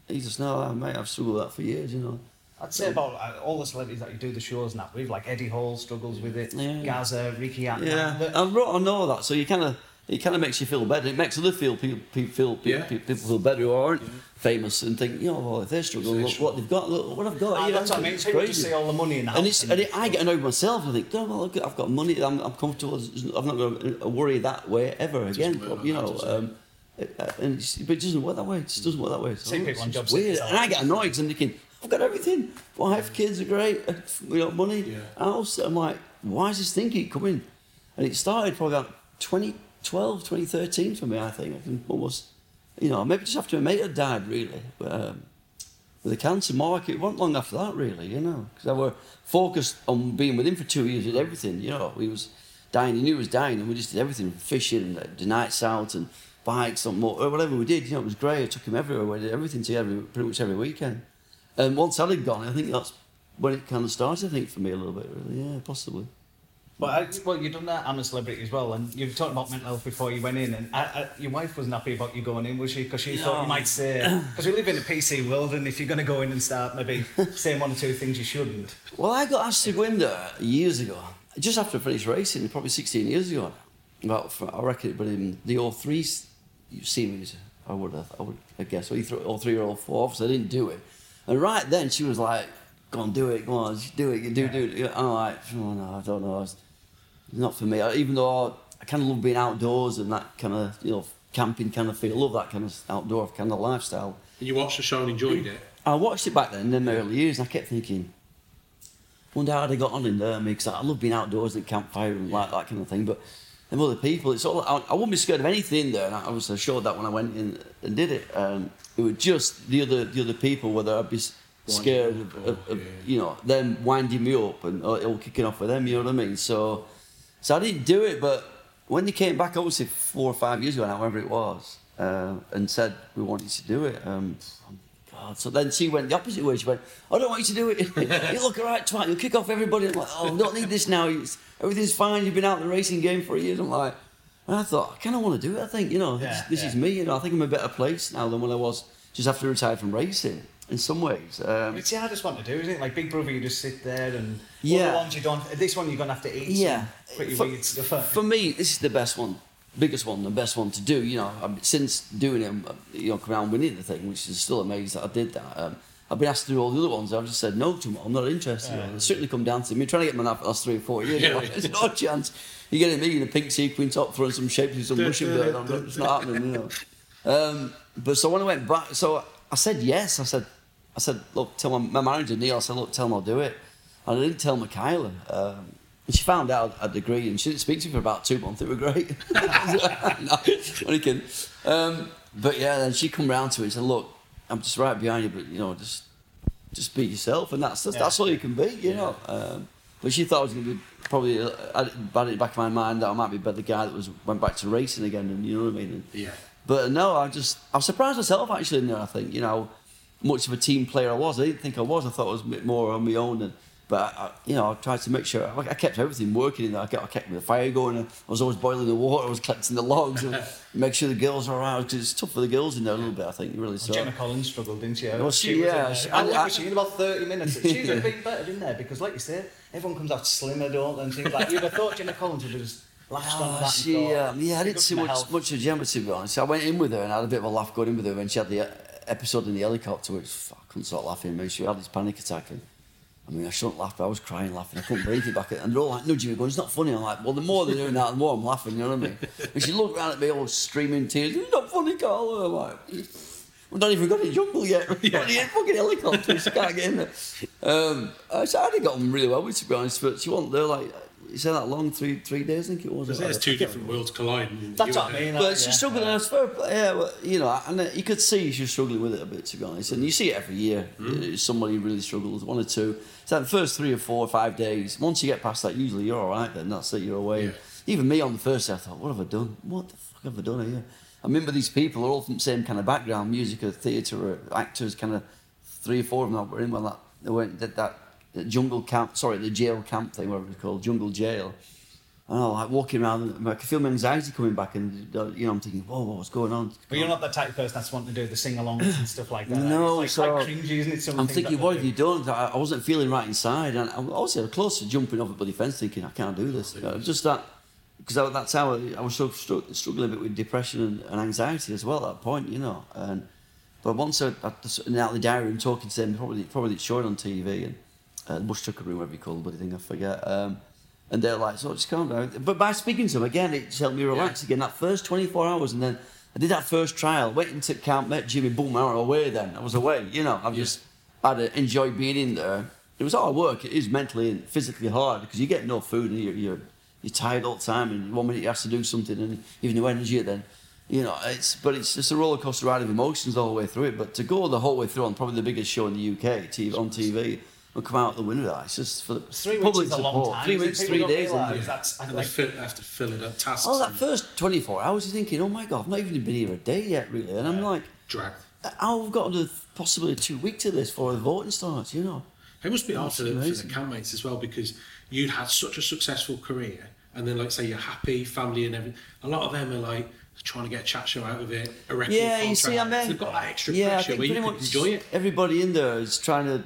he just, no, mate, I've struggled with that for years, you know. I'd say about uh, all the celebrities that you do the shows and that with, like Eddie Hall struggles with it, Yeah. Gazza, Ricky Hatton. Yeah, the- I, wrote, I know that, so you kind of, it kind of makes you feel better. It makes other feel people, people feel people, Yeah. people feel better who aren't famous and think, you know, well, if they're struggling, look what they've got, look what I've got. Ah, you know, that's what I mean. it's So you just crazy. see all the money in the house. And, it's, and it, I get annoyed myself. I think, oh, well, look, I've got money. I'm, I'm comfortable. I'm not going to worry that way ever again. work like you know, does it? um, it- uh, and but it doesn't work that way. It just doesn't work that way. So See people it's on just job weird. And I get annoyed because I'm thinking, I've got everything. Wife, kids are great. [LAUGHS] You know, money, Yeah. house. I'm like, why is this thing keep coming? And it started probably about 2012, 2013 for me. I think I can almost, you know, maybe just after a mate had died, really. But, um, with the cancer market, it wasn't long after that, really, you know, because I were focused on being with him for two years, did everything, you know. He was dying, he knew he was dying, and we just did everything fishing, uh, the nights out, and bikes, and whatever we did, you know, it was great. I took him everywhere, we did everything together pretty much every weekend. And once that had gone, I think that's when it kind of started, I think, for me a little bit, really, yeah, possibly. But I, well, you've done that. I'm a celebrity as well, and you've talked about mental health before you went in. And I, I, your wife wasn't happy about you going in, was she? Because she thought you might say, [CLEARS THROAT] because we live in a PC world, and if you're going to go in and start maybe [LAUGHS] saying one or two things you shouldn't. Well, I got asked to go in there years ago, just after I finished racing, probably 16 years ago. About, I reckon, it but in the all three series, I would have, I would, I guess, or all three or all four, obviously I didn't do it. And right then, she was like, "Go on, do it, go on, do it, you do, do it." I'm like, "Oh no, I don't know, it's not for me." Even though I kind of love being outdoors and that kind of, you know, camping kind of feel, I love that kind of outdoor kind of lifestyle. And you watched the show and enjoyed it. I watched it back then in the early years, and I kept thinking, wonder how they got on in there, because I love being outdoors and campfire and like that kind of thing. But them other people, it's all I, I wouldn't be scared of anything there, and I was assured that when I went in and did it. Um, it was just the other the other people, whether I'd be scared of, of, of you know them winding me up and or, or kicking off with them. You know what I mean? So, so I didn't do it, but when they came back, obviously four or five years ago however it was, uh, and said we wanted to do it. Um, God. So then she went the opposite way. She went, I don't want you to do it. [LAUGHS] you look all right, twat. You'll kick off everybody. I'm like, oh, I don't need this now. It's, everything's fine. You've been out in the racing game for years. I'm like, and I thought, I kind of want to do it. I think, you know, this, Yeah, this yeah. is me. You know, I think I'm in a better place now than when I was just after I retired from racing in some ways. Um, It's the hardest one to do, isn't it? Like Big Brother, you just sit there and all Yeah. the ones you don't. This one you're gonna have to eat. yeah. pretty For, weird stuff. for me, this is the best one, biggest one, the best one to do. You know, I've, since doing it, you know, coming out and winning the thing, which is still amazed that I did that. Um, I've been asked to do all the other ones. I've just said no to them. I'm not interested. Yeah. They certainly come down to me. trying to get my the last three or four years. Yeah, like, yeah. There's no chance. You're getting me in a pink sequin top, throwing some shapes with some Russian bird on. It's not happening, you know. Um, but so when I went back, so I said yes. I said, I said, look, tell my, my manager Neil. I said, look, tell him I'll do it. And I didn't tell Michaela. Um, and she found out I'd agreed, and she didn't speak to me for about two months. It was great. [LAUGHS] [LAUGHS] no, only kidding. Um, but yeah, then she come round to it and said, look, I'm just right behind you, but you know, just just be yourself, and that's that's, Yeah. that's all you can be, you know. Um, but she thought I was going to be probably uh, I had in the back of my mind that I might be better the guy that was went back to racing again, and you know what I mean. And, Yeah. but no, I just I was surprised myself actually. In there, I think you know, much of a team player I was. I didn't think I was. I thought I was a bit more on my own. And, but I, you know, I tried to make sure I, I kept everything working in there. I kept, I kept the fire going. I was always boiling the water. I was collecting the logs and [LAUGHS] make sure the girls were around because it's tough for the girls in there a little bit. I think really. So Gemma Collins struggled, didn't she? Well, she- was in yeah, there. she- How and long I- she in about 30 minutes? She's a [LAUGHS] bit better in there because, like you said, everyone comes out slimmer, don't they? And things like You'd have thought Gemma Collins would have just Oh, she, um, yeah, I didn't see much, health." much of Gemma to be honest. I went in with her and I had a bit of a laugh going in with her when she had the uh, episode in the helicopter, which I couldn't stop laughing. Man. She had this panic attack and I mean, I shouldn't laugh, but I was crying, laughing. I couldn't breathe it back. And they're all like nudging me, going, "It's not funny." I'm like, "Well, the more they're doing that, the more I'm laughing." You know what I mean? And she looked around at me, all streaming tears. It's not funny, Carl. I'm like, "We've not even got in the jungle yet. We're [LAUGHS] yeah. in fucking helicopters. Can't get in there." Um, uh, so I had got on really well to be honest. But she wasn't there like you said that long, three three days, I think it was. There's two different worlds colliding. That's what I mean. But like, she's yeah, struggling yeah. as fair, yeah, well, you know, and uh, you could see she's struggling with it a bit, to be honest. And you see it every year. Uh, Somebody really struggles, one or two. So the first three or four or five days, once you get past that, usually you're all right. Then that's it, you're away. Yeah. Even me on the first day, I thought, what have I done? What the fuck have I done here? I remember these people are all from the same kind of background, music or theatre or actors, kind of three or four of them that were in when that they went and did that jungle camp, sorry, the jail camp thing, whatever it's called, jungle jail. And I like walking around, and I could feel my anxiety coming back, and uh, you know, I'm thinking, whoa, what's going on? But you're not the type of person that's wanting to do the sing-alongs and stuff like that. No, it's so like, cringy, isn't it? Some I'm thinking, what have you do. done? I, wasn't feeling right inside, and I was close to jumping off a bloody fence, thinking I can't do this. Uh, just that, because that's how I, I was so struggling a bit with depression and, and anxiety as well at that point, you know. And but once I, I out of the diary room talking to them, probably probably it's on TV and uh, room, whatever you call the bloody thing, I forget. Um, and they're like, so just calm down. But by speaking to them again, it just helped me relax again. That first 24 hours, and then I did that first trial, went into camp, met Jimmy, boom, I was away then. I was away, you know. I've just had to enjoy being in there. It was hard work. It is mentally and physically hard because you get no food and you're, you're, you're tired all the time. And one minute you have to do something, and even no energy, then you know. It's but it's just a roller coaster ride of emotions all the way through it. But to go the whole way through on probably the biggest show in the UK, TV, on TV, and come out the winner, of that, it's just for the Three weeks public is a long support. time. Three weeks, three days. realise isn't it? That's, And they like, fill, have to fill it up tasks. Oh, that first 24 hours, you're thinking, oh my God, I've not even been here a day yet, really. And I'm like, dragged. I've got to do possibly two weeks of this before the voting starts, you know. It must be hard for the, for the amazing. campmates as well because you'd had such a successful career, and then like say you're happy, family, and everything. A lot of them are like trying to get a chat show out of it, a record Yeah, you contract. see, I mean, they've got that extra yeah, pressure think where you pretty can much enjoy it. Everybody in there is trying to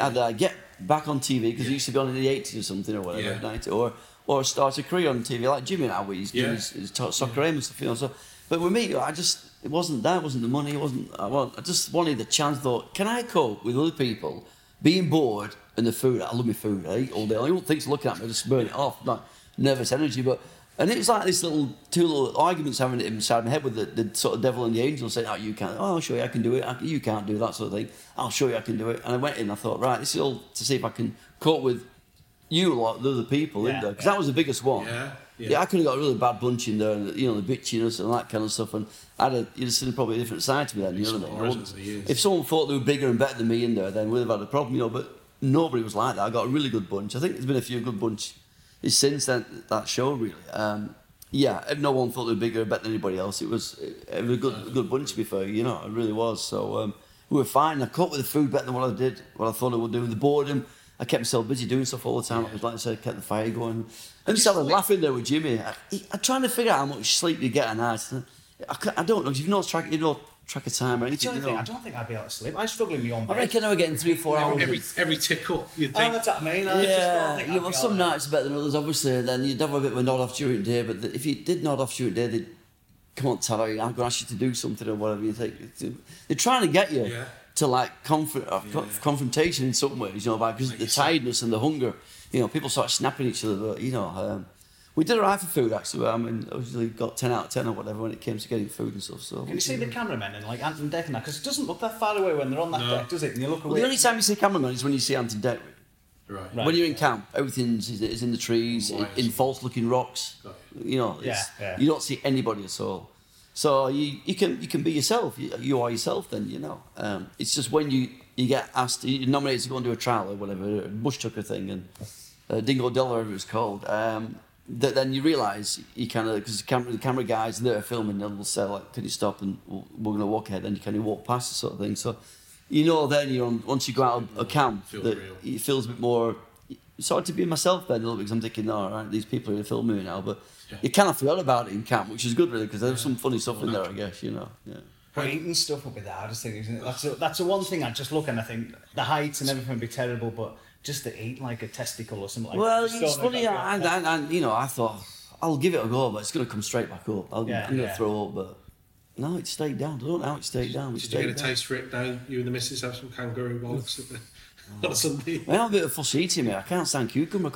either uh, get back on TV because it used to be on in the eighties or something or whatever, Yeah. 90, or or start a career on TV like Jimmy now, where he's doing his, his soccer aim and stuff, you know. So, but with me, I just it wasn't that, it wasn't the money, it wasn't. I, want, I just wanted the chance. Thought, can I cope with other people being bored and the food? I love my food. I eat all day. I don't think looking at me, I just burn it off. Like nervous energy, but. And it was like this little two little arguments having it inside my head with the, the sort of devil and the angel saying, "Oh, you can't. Oh, I'll show you I can do it. I, you can't do that sort of thing. I'll show you I can do it." And I went in. I thought, right, this is all to see if I can cope with you lot, the other people in there, because that was the biggest one. Yeah, yeah. yeah. I could have got a really bad bunch in there, and you know the bitchiness and that kind of stuff, and I'd have, you'd have seen probably a different side to me then. You know what I mean? I Explosions wouldn't- of the years. If someone thought they were bigger and better than me in there, then we'd have had a problem, you know. But nobody was like that. I got a really good bunch. I think there's been a few good bunch since then that show really. Um, yeah, no one thought they were bigger or better than anybody else. It was it was a good good bunch to be fair, you know, it really was. So um, we were fine. I coped with the food better than what I did, what I thought I would do. With the boredom, I kept myself busy doing stuff all the time. I was like I said, kept the fire going. And just started laughing there with Jimmy. I, I'm trying to figure out how much sleep you get a night. I, I don't know. You've no track, you know, track of time or It's the anything. only You thing, know. I don't think I'd be able to sleep. I struggle in my own I reckon I were getting three, four hours. Every every tickle, you'd Oh, think. that's what I mean. I Yeah, think yeah well, some nights are better than others, obviously. Then you'd have a bit of a nod off during the day, but if you did nod off during the day, they'd come on, tell you, I'm going to ask you to do something or whatever you think. They're trying to get you Yeah. to like conf- uh, co- confrontation in some ways, you know, because the tiredness and the hunger. You know, people start snapping each other, but, you know. Um, we did alright for food actually. I mean, obviously got 10 out of 10 or whatever when it came to getting food and stuff. So Can you see the cameramen and like Ant and Dec and that? Because it doesn't look that far away when they're on that deck, does it? And you look well, the only time you see cameramen is when you see Ant and Dec. Right. Right. When you're in camp, everything's is, is in the trees, Right. in false-looking rocks. Got You know, it's, Yeah, yeah. you don't see anybody at all. So you, you can you can be yourself. You, you are yourself. Then you know. Um, it's just when you, you get asked, you're nominated to go and do a trial or whatever, a bush tucker thing, and uh, Dingo Dell, whatever it's called. Um, that then you realise you kind of because the camera, the camera guys there filming, they'll say like, "Can you stop?" and we'll, we're going to walk ahead. Then you kind of walk past the sort of thing. So you know, then you're on once you go out of camp, Feels that real. it feels a bit more. It's hard to be myself then a little bit because I'm thinking, all right, these people are filming me now, but you kind of forgot about it in camp, which is good really because there's some funny stuff in there, I guess, you know. Yeah. But eating stuff would be the hardest thing, isn't it? That's a, that's the one thing I just look and I think the heights and everything would be terrible, but just to eat like a testicle or something like Well, that. just it's don't know if funny, I'd and, and, and you know, I thought I'll give it a go, but it's going to come straight back up. I'll, Yeah, I'm going to yeah. throw up, but no, it stayed down. I don't know how it stayed down. It Did you stayed get a down. taste for it now? You and the missus have some kangaroo bollocks at the, on Sunday. Well, I'm a bit of fussy eating, mate. I can't stand cucumber.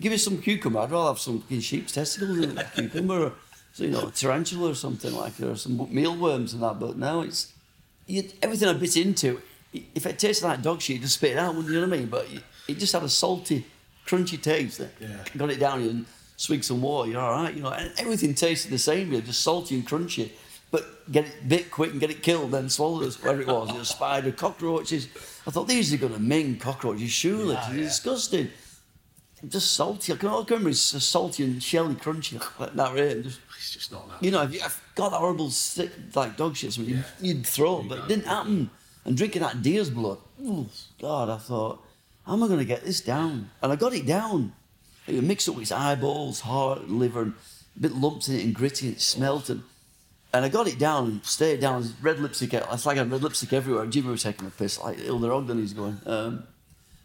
Give me some cucumber. I'd rather have some fucking sheep's testicles than cucumber, or so, you know, a tarantula or something like that, or some mealworms and that. But now it's you, everything I bit into. If it tasted like dog shit, you just spit it out, wouldn't you know what I mean? But it, it just had a salty, crunchy taste. That Yeah. Got it down and swig some water. You're all right, you know. And everything tasted the same, really, just salty and crunchy. But get it bit quick and get it killed, then swallow it, whatever it was. You know, spider, cockroaches. I thought these are going to ming cockroaches, surely. Yeah, yeah. disgusting. Just salty. I can all remember it's salty and shelly, crunchy like that. Right? Just, It's just not that. you know, if you got that horrible sick like dog shit, something, you'd, you'd throw, up, but it didn't happen. And drinking that deer's blood, oh God, I thought, how am I going to get this down? And I got it down. It mixed up with its eyeballs, heart, liver, and a bit lumps in it and gritty, and it smelt. And, and I got it down and stayed down. Red lipstick, it's like I had red lipstick everywhere. Jimmy was taking a piss, like Hilda Ogden, he's going. Um,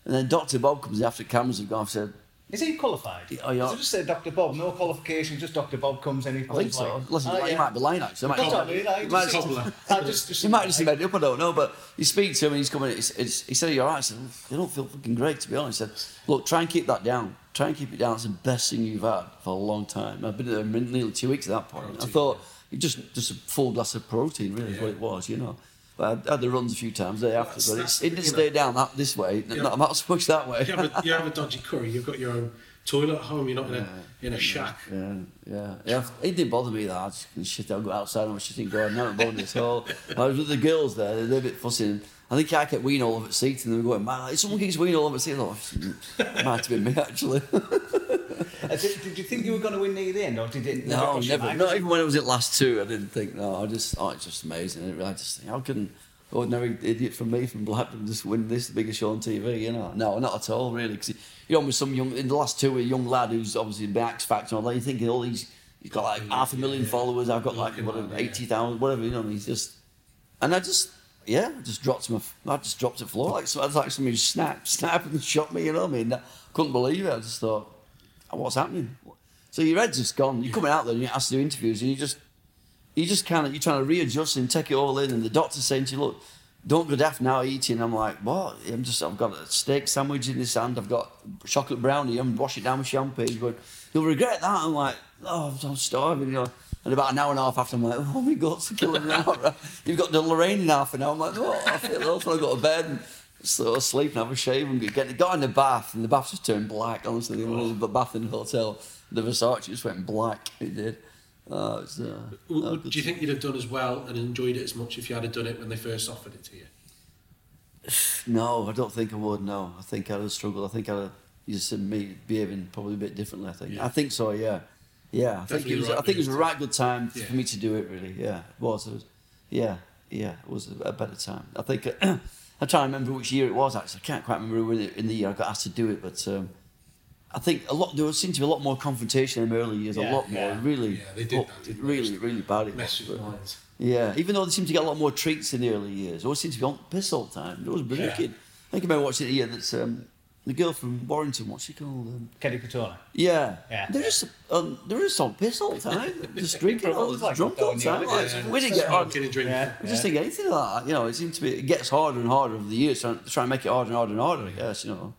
and then Dr. Bob comes after cameras have gone. Said, Is he qualified? Oh, yeah. It just say Dr. Bob? No qualification, just Dr. Bob comes in. I think so. Like, Listen, Oh, you yeah. might be lying actually. I might what I mean. Might just, just- I just, just, He might just have made it up, I don't know, but you speak to him and he's coming, it's, it's, he said, you're right. I said, they don't feel fucking great, to be honest. He said, look, try and keep that down. Try and keep it down. It's the best thing you've had for a long time. I've been there nearly two weeks at that point. Oh, I thought, just, just a full glass of protein, really, is what it was, you know. I had the runs a few times day after, That's- but that's- it didn't know. stay down that this way, not, not so much that way. You have, a, you have a dodgy curry, you've got your own toilet at home, you're not in a, in a shack. Yeah, yeah, yeah. It didn't bother me that. I just shit. I'll go outside and shit and go. I'm not bothered at all. I was with the girls there. They're a bit fussy. I think I kept weeing all over the seat, and they were going, "Man, if someone keeps weeing all over the seat." I thought, it mm, might have been me actually. [LAUGHS] Did, did you think you were going to win near the end, or did it no, never. mind? Not even when it was at last two. I didn't think. No, I just. Oh, it's just amazing. I just think, how can ordinary idiot from me from Blackburn just win this the biggest show on TV. You know, no, not at all really. Because you know, with some young in the last two, a young lad who's obviously been X Factor and all that. You thinking all these, he's got like half a million followers. I've got like whatever eighty thousand, whatever. You know, he's just, and I just. Yeah, just dropped my. I just dropped the floor like so. Was like somebody snapped, snapped [LAUGHS] and shot me. You know what I mean? I couldn't believe it. I just thought, what's happening? So your head's just gone. You're coming out there and you're asked to do interviews and you just you just kind of you're trying to readjust and take it all in and the doctor's saying to you, look, don't go daft now eating. I'm like, what? I'm just I've got a steak sandwich in this hand, I've got chocolate brownie, I'm wash it down with champagne. Going, You'll regret that. I'm like, oh I'm starving, you know. And about an hour and a half after, I'm like, oh my guts are killing me now. You've got the Lorraine in half an hour. I'm like, oh, I feel awful. I go to bed and so sleep and have a shave and get got in the bath and the bath just turned black. Honestly, the only bath in the hotel, the Versace just went black. It did. Uh, it's, uh, W- uh, do you think you'd have done as well and enjoyed it as much if you had done it when they first offered it to you? No, I don't think I would. No, I think I'd have struggled. I think I'd have you just said me behaving probably a bit differently. I think. Yeah. I think so. Yeah, yeah. I think it was. right I think it was a right good time Yeah. for me to do it. Really. Yeah, it was. It was yeah, yeah. It was a, a better time. I think. [CLEARS THROAT] I'm trying to remember which year it was. Actually, I can't quite remember when it- in the year I got asked to do it, but. Um, I think a lot. There seemed to be a lot more confrontation in the early years. Yeah, a lot more. yeah. Really. Yeah, they did oh, that, really, really bad. It was, but- minds. yeah, even though they seemed to get a lot more treats in the early years, always seemed to be on piss all the time. It was brilliant Yeah. I think I remember watching it here. That's um, the girl from Warrington. What's she called? Um, Kerry Katona. yeah, Yeah. They're just um, they're just on piss all the time. [LAUGHS] just drinking, all, Brothers like drunk all the don't time. you? Like, Yeah. we didn't get on. Smoking and. Yeah. We just think anything of that. You know, it seems to be. It gets harder and harder over the years. Trying, trying to make it harder and harder and harder. I guess you know.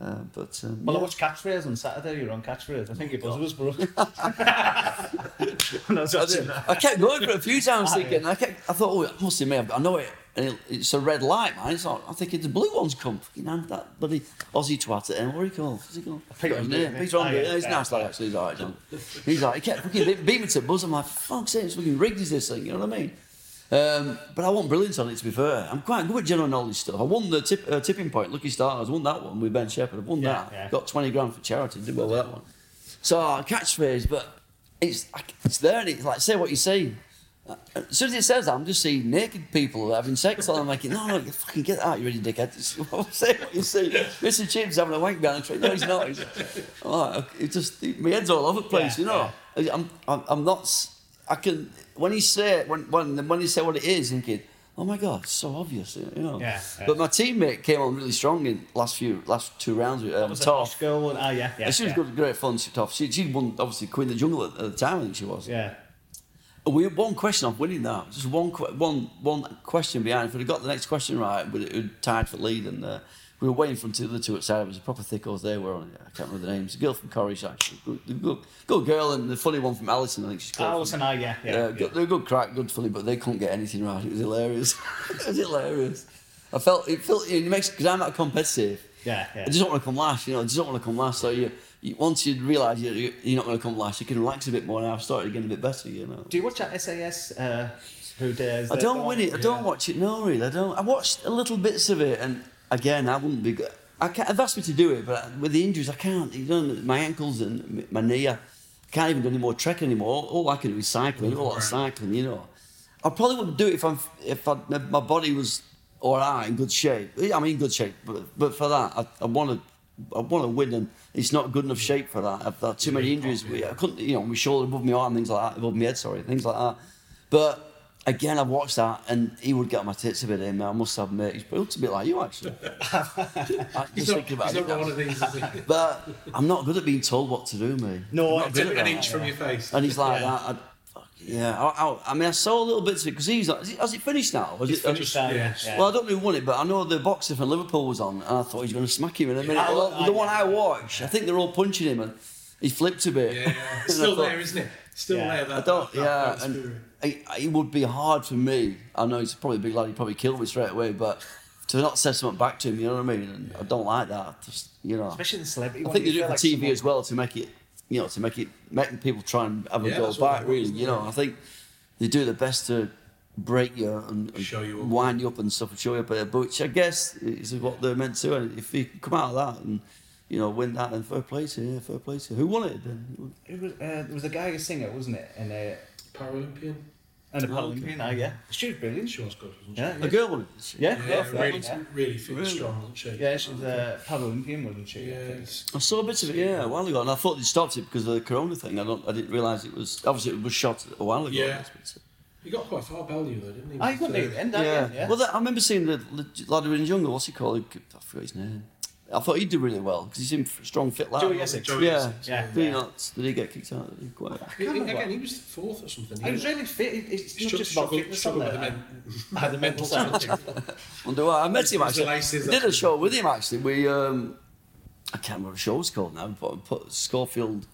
Uh, but um, Well, I watched Catchphrase on Saturday. You were on Catchphrase. I think it buzzer was broke. when [LAUGHS] [LAUGHS] I was I, watching did. that. I kept going for a few times Ah, thinking, I, kept, I thought, oh, it must be me. I know it. And it, it's a red light, man. It's not, I think thinking the blue one's come. Fucking hand that bloody Aussie twat at him. What do you call? What's he called? Peter Got his name. Peter Andre. yeah, he's yeah, nice lad, yeah. actually. He's all right, John. He's like, he kept fucking beat, beat me to buzz. I'm like, fuck's sake, it's fucking rigged is this thing, you know what I mean? Um, but I want brilliance on it, to be fair. I'm quite good at general knowledge stuff. I won the tip, uh, tipping point, Lucky Stars. won that one with Ben Shepherd. I've won Yeah, that. yeah. Got 20 grand for charity. Did well with that one. So catchphrase, but it's it's there and it's like say what you see. As soon as it says that, I'm just seeing naked people having sex. And I'm like, no, no, you fucking get that, you ready, dickhead. Say [LAUGHS] what you see. Mr. Chip's having a wank behind the tree. No, he's not. He's, oh, it just my head's all over the place, Yeah, you know. I'm, I'm I'm not. I can when he say it, when when when he say what it is, thinking, oh my god, it's so obvious, you know. Yeah, yeah. But my teammate came on really strong in last few last two rounds with um, Toff. Girl one? Ah, yeah, yeah. she was yeah. good, great fun. She tough. She she won obviously Queen of the Jungle at, at the time. I think she was. Yeah. We had one question off winning that. Just one one one question behind. If we'd have got the next question right, we'd have tied for lead. And uh, we were waiting for the other two outside. It was a proper thickos they were on. I can't remember the names. A girl from Corrie, actually. Good, good, good girl, and the funny one from Alison. I think she's called. Alison, ah, yeah, yeah. Yeah, yeah. good, they're good crack, good funny, but they couldn't get anything right. It was hilarious. [LAUGHS] it was hilarious. I felt it felt it makes because I'm not competitive. Yeah, yeah. I just don't want to come last. You know, I just don't want to come last. So you once you realise you, you- you're not going to come last, you can relax a bit more. And I've started getting a bit better. You know. Do you watch that SAS? Uh, who dares? I don't win it. I don't watch it. No, really, I don't. I watched a little bits of it, and again, I wouldn't be good. I can't, they've asked me to do it, but with the injuries, I can't. You know, my ankles and my knee, I can't even do any more trekking anymore. All, all I can do is cycling. I do a lot of cycling, you know. I probably wouldn't do it if I'm if I, if my body was all right in good shape. I'm in good shape, but but for that, I, I want to. I want to win, and it's not good enough shape for that. I've had too many injuries. I couldn't, you know, my shoulder above my arm, things like that, above my head, sorry, things like that. But again, I've watched that, and he would get my tits a bit. Eh, Him, I must admit, he's built a bit like you actually. [LAUGHS] I, just not, thinking about it one of these? But I'm not good at being told what to do, mate. No, I'm not good An inch from your face. And he's like Yeah. that. I, yeah, I, I, I mean, I saw a little bits of it because he's like, is it- has it finished now? Was It's it, finished. Yeah, Yeah. yeah. Well, I don't know who won it, but I know the boxer from Liverpool was on, and I thought he was going to smack him in a minute. I- Well, I- the one I watched, I think they're all punching him, and he flipped a bit. Yeah, [LAUGHS] yeah. Still thought- there, isn't it? Still Yeah. there. That, I don't, that- yeah, that and it, it would be hard for me. I know he's probably a big lad, he'd probably kill me straight away, but to not say something back to him, you know what I mean? And I don't like that. Just, you know. Especially the celebrity I one, think they you do it for like TV someone- as well to make it, you know, to make it, make people try and have a Yeah, go back, really. You know, I think they do their best to break you and, and Show you up. wind you up and stuff and show you up but which I guess is what they're meant to. And if you come out of that and, you know, win that, then fair play to you, fair play to you. Who won it then? It was, uh, there was a guy, a singer, wasn't it? And uh, Paralympian. And a Paralympian, ah, yeah. She was brilliant. She was good, wasn't she? Yeah, A girl one. isn't she? Yeah, Yeah, yeah, really, yeah. really fit Really? strong, wasn't she? Yeah, she was a Paralympian, wasn't she? Yeah, it's- I saw a bit of it, yeah, a while ago, and I thought they stopped it because of the Corona thing. I don't, I didn't realise it was obviously it was shot a while ago. Yeah. but, He got quite far, Bellew, though, didn't he? Ah, you got With, the uh, end, yeah. yeah. yeah. Well, that, I remember seeing the l- lad in the jungle. What's he called? I forgot his name. I thought he'd do really well because he's in strong, fit lad. Joey Essex. Joey Yeah, Essex, yeah. Did he yeah. not? Did he get kicked out? Quite? He- he- remember again, he was fourth or something. He was really fit. It- It's not just about fitness on with there. the, men, the mental side [LAUGHS] of things. Wonder why. I met him actually. I did a show with him actually. We um, I can't remember what the show was called now. But put Schofield.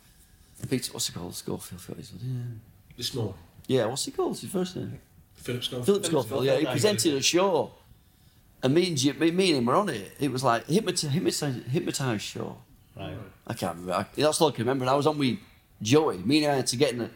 Peter, what's it called? Schofield. forgot his name. This morning, Yeah, what's he called? His first name. Philip Schofield. Philip Schofield. Yeah, he presented a show, and me and Jim, me, and him were on it. It was like hypnotized, hypnotized, hypnotized show. Right. I can't remember. I, that's all I can remember. And I was on with Joey. Me and I had to get in the,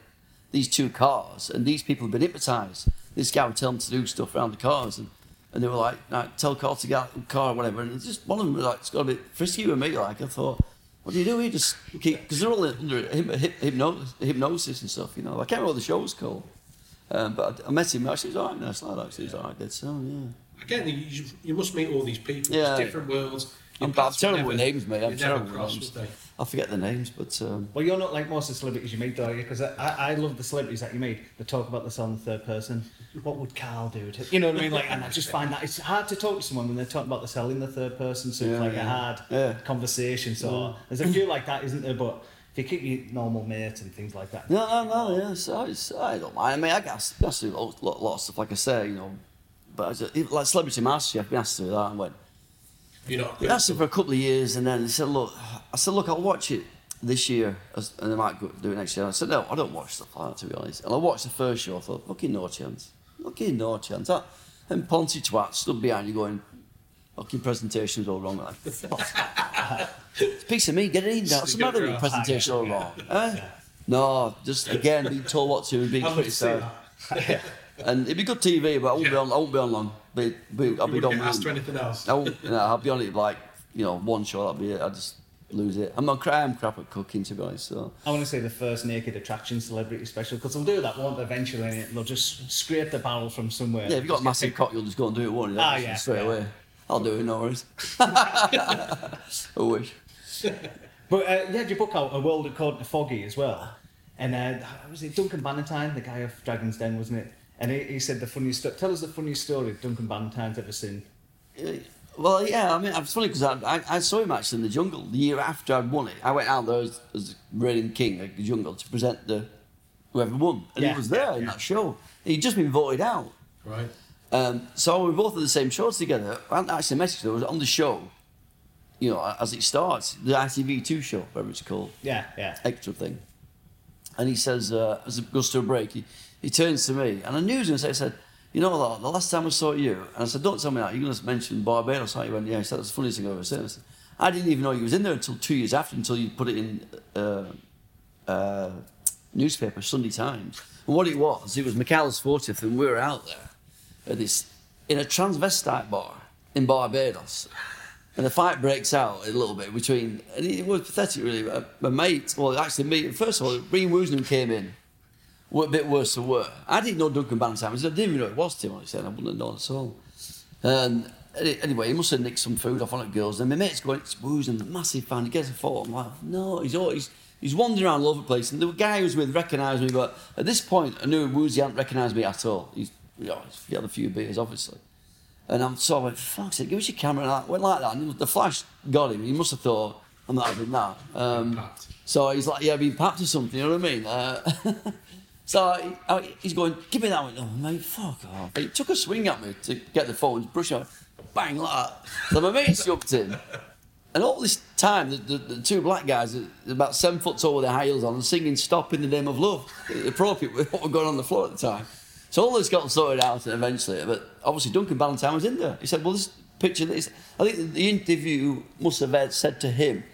these two cars, and these people had been hypnotised. This guy would tell them to do stuff around the cars, and, and they were like, like tell Carl to get out of the car or whatever. And just one of them was like, it's got a bit frisky with me. Like I thought, what do you do? You just keep because they're all under hyp, hyp, hypnosis, hypnosis and stuff. You know, I can't remember what the show was called. Um, but I, I met him. Actually, he was alright. Nice lad. Actually, he was alright. Dead so yeah. Again, you, you must meet all these people. Yeah. It's different worlds. Your I'm, I'm paths will terrible with names, mate. I'm terrible with names. I forget the names, but um, Well, you're not like most of the celebrities you meet, though, are you? Because I, I I love the celebrities that you meet that talk about this on the third person. What would Carl do? To, you know what I mean? Like, and I just find that it's hard to talk to someone when they're talking about themselves in the third person. So it's Yeah, like a hard Yeah. conversation. So there's a few like that, isn't there? But if you keep your normal mate and things like that. No, no, no. Yeah, so it's, I don't mind. I mean, I guess I do a lot, lot, lot of stuff, like I say, you know. But as a, like Celebrity Master, I've been asked to do that. and went. You're not. Been asked it for a couple of years, and then they said, "Look," I said, "Look, I'll watch it this year, and I might do it next year." I said, "No, I don't watch stuff like that, to be honest." And I watched the first show. I thought, "Fucking no chance, fucking no chance." That, and Ponty twat stood behind you going, "Fucking presentation's all wrong." Like, [LAUGHS] it's a piece of me. Get it in. What's the matter with your presentation all wrong? Eh? No, just again being told what to and being I'd [LAUGHS] love to see criticised. that. And it'd be good TV, but I won't be on. I won't be on long. Be, be, I'll You be wouldn't done. asked to anything else. I won't, you know, I'll be on it like you know one show. That'll be it. I just lose it. I'm not. cra- I'm crap at cooking to be honest. So I want to say the first naked attraction celebrity special because they'll do that, won't they? Eventually, and they'll just scrape the barrel from somewhere. yeah, if you've got a massive cock, you'll just go and do it, won't you? Ah, yeah, straight yeah. away. I'll do it. No worries. [LAUGHS] I wish. But uh, you had your book out, A World According to Foggy, as well. And uh, was it Duncan Bannatyne, the guy of Dragon's Den, wasn't it? And he, he said the funniest story. Tell us the funniest story Duncan Bannatyne's ever seen. Well, yeah, I mean, it's funny because I, I, I saw him actually in the jungle the year after I'd won it. I went out there as, as reigning king of the jungle to present the whoever won, and Yeah, he was there yeah, in yeah. that show. He'd just been voted out. Right. Um, so we were both at the same shows together. I hadn't actually messaged her. I was on the show, you know, as it starts, the ITV2 show, whatever it's called, Yeah, yeah. extra thing. And he says, uh, as it goes to a break, he, he turns to me, and I knew he was going to say, I said, you know what, the last time I saw you, and I said, don't tell me that, you're going to mention Barbados, aren't you? And yeah, he said, that's the funniest thing I've ever seen. I, said, I didn't even know he was in there until two years after, until you put it in uh, uh, newspaper, Sunday Times. And what it was, it was Michaela's 40th, and we were out there at this, in a transvestite bar in Barbados. And the fight breaks out a little bit between, and it was pathetic really. My mate, well, actually, me, first of all, Breen Woosnam came in, a bit worse than were. I didn't know Duncan Bannatyne, I didn't even know it was Tim, I said, I wouldn't have known at all. And anyway, he must have nicked some food off one of the girls, and my mate's going, it's Woosnam, the massive fan, he gets a photo. I'm like, no, he's always, he's wandering around all over the place, and the guy who was with recognised me, but at this point, I knew Woozy hadn't recognised me at all. He's, you know, he had a few beers, obviously. And I'm so I went, fuck's sake, give us your camera. And I went like that. And the flash got him. He must have thought, I'm not having that. Um, so he's like, yeah, being papped or something, you know what I mean? Uh, [LAUGHS] so he's going, give me that one. Oh, mate, fuck off. He took a swing at me to get the phone, brush it, bang, like that. So my mate jumped in. And all this time, the, the, the two black guys, about seven foot tall with their high heels on, singing "Stop in the Name of Love," appropriate with what was going on the floor at the time. So all this got sorted out eventually, but obviously Duncan Bannatyne was in there. He said, "Well, this picture, this." I think the interview must have said to him,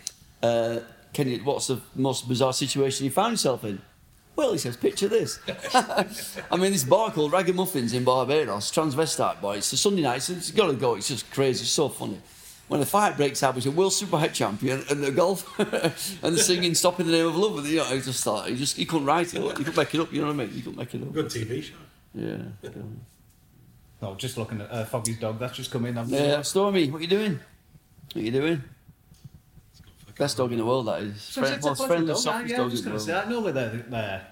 uh, "Can you? What's the most bizarre situation you found yourself in?" Well, he says, picture this. [LAUGHS] I mean, this bar called Ragamuffins in Barbados, transvestite boy. It's a Sunday night, so it's got to go. It's just crazy, it's so funny. When the fight breaks out, he's a world super head champion and the golf [LAUGHS] and the singing "Stop in the Name of Love." And, you know, he just thought he just he couldn't write it. He couldn't make it up. You know what I mean? He couldn't make it up. Good TV show. Yeah. No, just looking at uh, Foggy's dog. That's just come in. I've Yeah, Stormy, what you doing? What you doing? Best dog in the world, that is. So Friend, most friendly, dog, softest yeah, dog I was in the world. say that. Normally they're, they're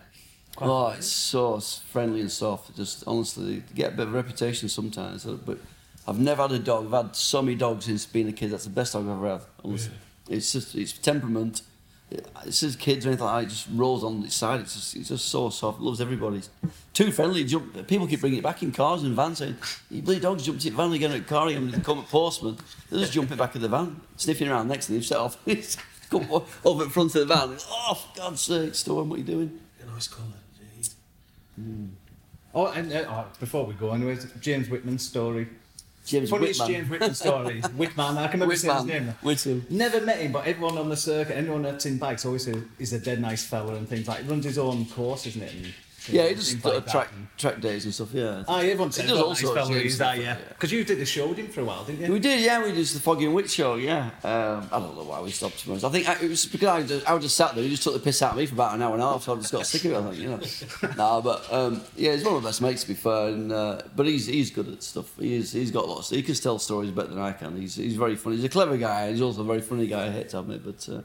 Oh, it's so friendly and soft. Just honestly, get a bit of reputation sometimes. uh, But I've never had a dog. I've had so many dogs since being a kid. That's the best dog I've ever had. Honestly, it's just it's temperament. It's just kids or anything like that. It just rolls on its side. It's just it's just so soft. Loves everybody. It's too friendly. Jump. People keep bringing it back in cars and vans saying, "You bloody dogs jumped in the van again at car again." They come at postman. They just jump it back in the van, sniffing around next to them. Set off. [LAUGHS] Come o- over in front of the van. Oh, for God's sake, Storm, what are you doing? A nice colour. jeez. Oh, and uh, oh, before we go, anyways, James Whitman's story. James Funniest Whitman. James Whitman story. [LAUGHS] Whitman, I can never say his name. Whitman. Whitman. Never met him, but everyone on the circuit, anyone that's in bikes, always says he's a dead nice fella and things like. He runs his own course, isn't it? And, Yeah, he just like track track days and stuff. Yeah. Ah, everyone He does all sorts of fella he James is, that, yeah. yeah. Because you did the show with him for a while, didn't you? We did, yeah. We did the Foggy and Witch show, yeah. Um, I don't know why we stopped. To. I think I, it was because I, just, I was just sat there. He just took the piss out of me for about an hour and a half, so I just got sick of it. I think, you know. [LAUGHS] nah, but um, yeah, he's one of the best mates to be fair. And, uh, but he's he's good at stuff. He is, he's got lots. He can tell stories better than I can. He's he's very funny. He's a clever guy. He's also a very funny guy. I hate to admit, but uh,